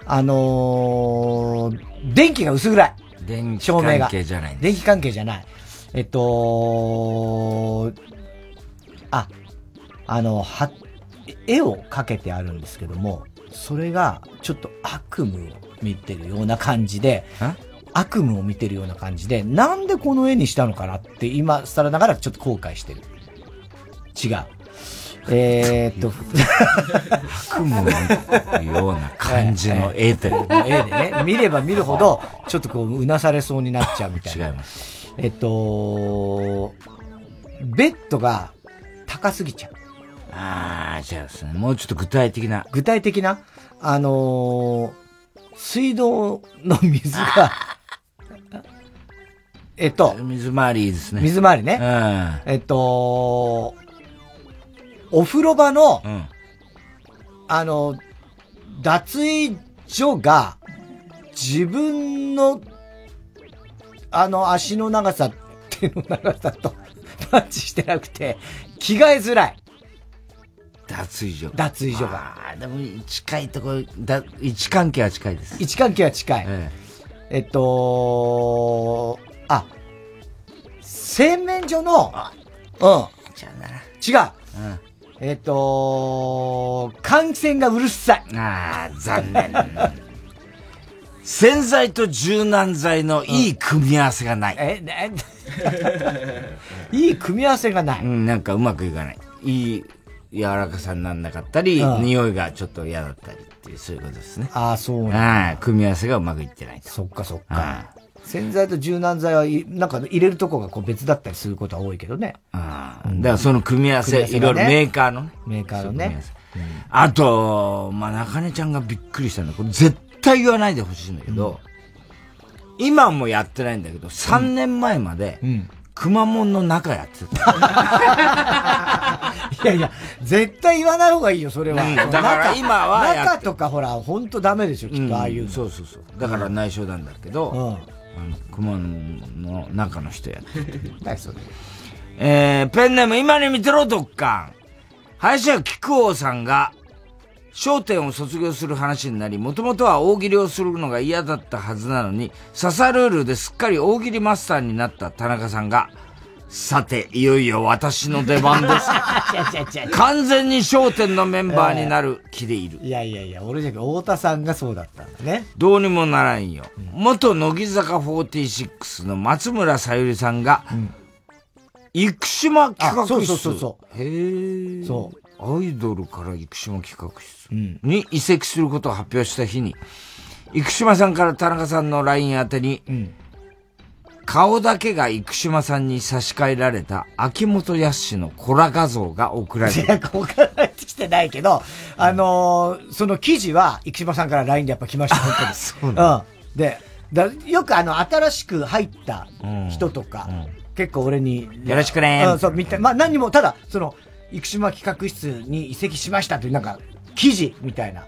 あのー電気が薄暗い。電気照明が。関係じゃないん電気関係じゃない。えっと、あ、あの、は、絵を描けてあるんですけども、それがちょっと悪夢を見てるような感じで、悪夢を見てるような感じで、なんでこの絵にしたのかなって今更ながらちょっと後悔してる。違う。えー、っと、悪夢を見るような感じの絵で。絵でね、見れば見るほど、ちょっとこう、うなされそうになっちゃうみたいな。違います。えっと、ベッドが高すぎちゃう。ああ、じゃあですね、もうちょっと具体的な。具体的な？あのー水道の水が、えっと、水回りですね。水回りね。うん。えっと、お風呂場の、あの、脱衣所が、自分の、あの足の長さ、手の長さとマッチしてなくて、着替えづらい。脱衣所。脱衣所が。ああ、でも近いところ、だ位置関係は近いです。位置関係は近い。えっと、あ、洗面所の、うん。違う。えっと、換気扇がうるさい。ああ、残念。洗剤と柔軟剤のいい組み合わせがない。え、いい組み合わせがない。うん、なんかうまくいかない。いい、柔らかさになんなかったり、うん匂いがちょっと嫌だったりっていう、そういうことですね。ああ、そうなんだはい。組み合わせがうまくいってないと。そっかそっか。洗剤と柔軟剤はい、なんか入れるとこがこう別だったりすることは多いけどね。あだからその組み合わせ、いろいろメーカーのね。メーカーのね。あと、まあ、中根ちゃんがびっくりしたのは、これ絶対言わないでほしいんだけど、今もやってないんだけど、3年前まで、くまモンの中やってた。いやいや、絶対言わない方がいいよ、それは。うんだから今は中とかほら、ほんとダメでしょ、きっとああいうの。そうそうそう。だから内緒なんだけど、うんあの、くまの中の人やってる。何それ。えー、ペンネーム今に見てろ、ドッカン。林家木久扇さんが、商店を卒業する話になり、もともとは大喜利をするのが嫌だったはずなのに、ササルールですっかり大喜利マスターになった田中さんが、さて、いよいよ私の出番です。完全に商店のメンバーになる気でいる。いやいやいや、俺じゃなくて太田さんがそうだったんだね。どうにもならんよ。元乃木坂46の松村さゆりさんが、生島企画室。あそうそうそうそうへえ。そアイドルから生島企画室に移籍することを発表した日に、生島さんから田中さんの LINE 宛てに、顔だけが生島さんに差し替えられた秋元康のコラ画像が送られていや、送られてきてないけど、あのーその記事は、生島さんから LINE でやっぱ来ました、本当に。そうなんうん。で、だよくあの、新しく入った人とか、結構俺に、よろしくねうん、そう、みたい。まあ何にも、ただ、その、生島企画室に移籍しましたという、なんか、記事みたいな、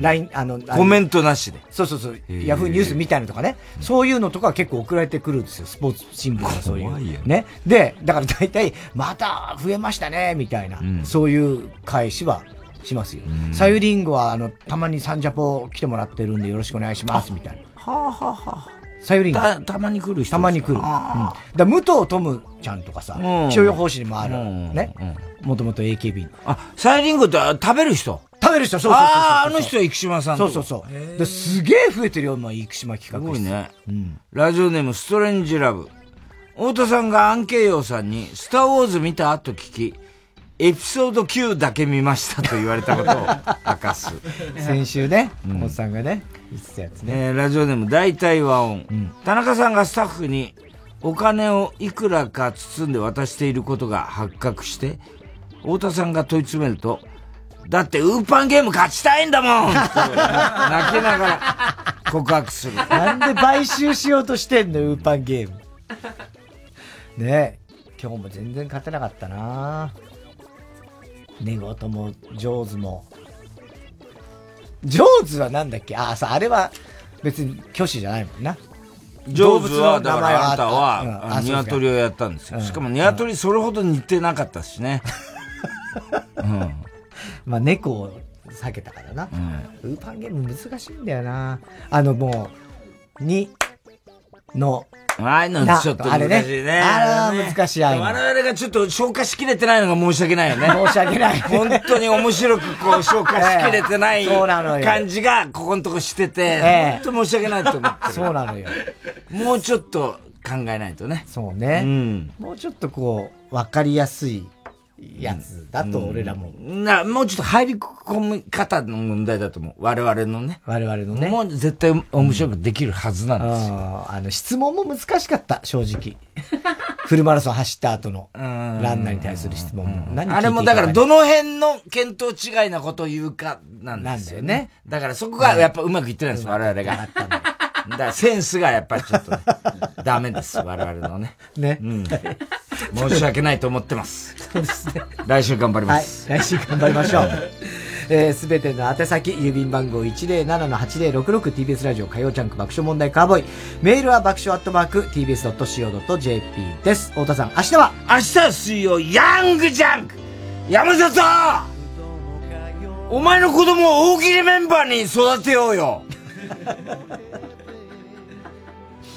LINE、あの、コメントなしで。そうそうそう、ーヤフーニュースみたいなのとかね、そういうのとか結構送られてくるんですよ、スポーツ新聞がそういう。怖いよね。で、だから大体、また増えましたね、みたいな、そういう返しはしますよ。さゆりんごは、あの、たまにサンジャポ来てもらってるんでよろしくお願いします、みたいな。はあはあはあ。さゆりんご。た、たまに来る人たまに来る。うん。だ武藤トムちゃんとかさ、うん気象予報士にもある、うんね。もともと AKB の。あ、サイリンゴってあ食べる人？食べる人、そうそうそう。ああ、あの人は生島さんとそうそうそう。ですげえ増えてるよ、今、生島企画室。すごいね。うん。ラジオネームストレンジラブ。太田さんがアンケイヨウさんに、スターウォーズ見たと聞き、エピソード9だけ見ましたと言われたことを 明かす。先週ね、うんさんがね、言ってたやつね。えーラジオネーム大体和音、田中さんがスタッフにお金をいくらか包んで渡していることが発覚して、太田さんが問い詰めると、だってウーパンゲーム勝ちたいんだもんと 泣きながら告白する。なんで買収しようとしてんの、ウーパンゲーム。ねえ、今日も全然勝てなかったな寝言も、上手も。上手はなんだっけ？あ、さ、あれは別に挙手じゃないもんな。上手は、だからあんたうんは、ああ鶏をやったんですよ。しかも鶏それほど似てなかったしね。うん。まあ猫を避けたからな。ウーパンゲーム難しいんだよな。あのもう、に、の、ああいうのなちょっとあれ難しいね。ねあれは難しい我々がちょっと消化しきれてないのが申し訳ないよね。申し訳ない本当に面白くこう消化しきれてない 感じがここのとこしてて、ええ本当申し訳ないと思ってる。そうなのよ。もうちょっと考えないとね。そうね。うんもうちょっとこう、わかりやすいやつだと俺らも。な、もうちょっと入り込み方の問題だと思う。我々のね。我々のね。もう絶対面白くできるはずなんですよ。あーあの、質問も難しかった、正直。フルマラソン走った後のランナーに対する質問も。何あれもだからどの辺の見当違いなことを言うかなんですよね。だからそこがやっぱうまくいってないんです、我々が。だからセンスがやっぱりちょっとね、ダメです、我々のね。ね。うん。申し訳ないと思ってます。そうですね。来週頑張ります。はい、来週頑張りましょう。えーすべての宛先、郵便番号 107-8066TBS ラジオ火曜ジャンク爆笑問題カーボーイ。メールは爆笑アットマーク TBS.CO.JP です。太田さん、明日は？明日は水曜、ヤングジャンク山里お前の子供を大喜利メンバーに育てようよ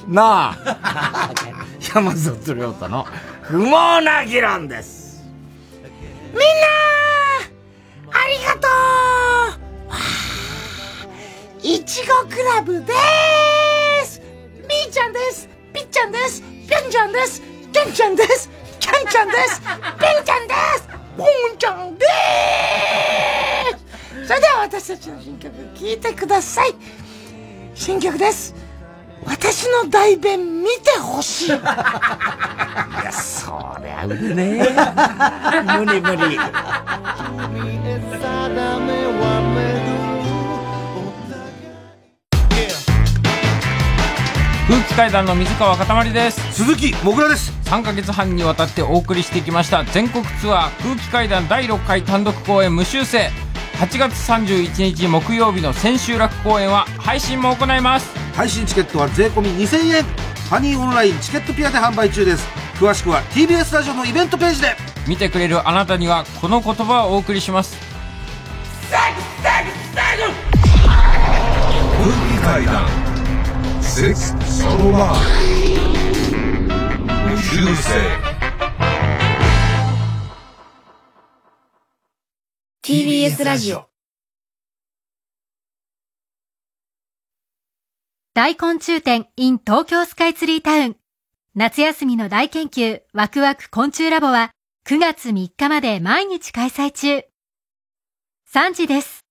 なあ。山里亮太の不毛な議論です。みんなありがとう。いちごクラブでーす。みーちゃんです。ぴっちゃんです。ぴょんちゃんです。きゃんちゃんです。きゃんちゃんです。ぴんちゃんです。ポンちゃんでーす。それでは私たちの新曲聴いてください。新曲です。私の代弁見てほしい。いやそりゃ売るね。無理無理。空気階段の水川かたまりです。鈴木もぐらです。3ヶ月半にわたってお送りしてきました全国ツアー空気階段第6回単独公演無修正8月31日木曜日の千秋楽公演は配信も行います配信チケットは税込2000円ファニーオンラインチケットピアで販売中です詳しくは TBS ラジオのイベントページで見てくれるあなたにはこの言葉をお送りします空気階段セックスそのま無修正 TBS ラジオ。大昆虫展 in 東京スカイツリータウン。夏休みの大研究ワクワク昆虫ラボは9月3日まで毎日開催中。3時です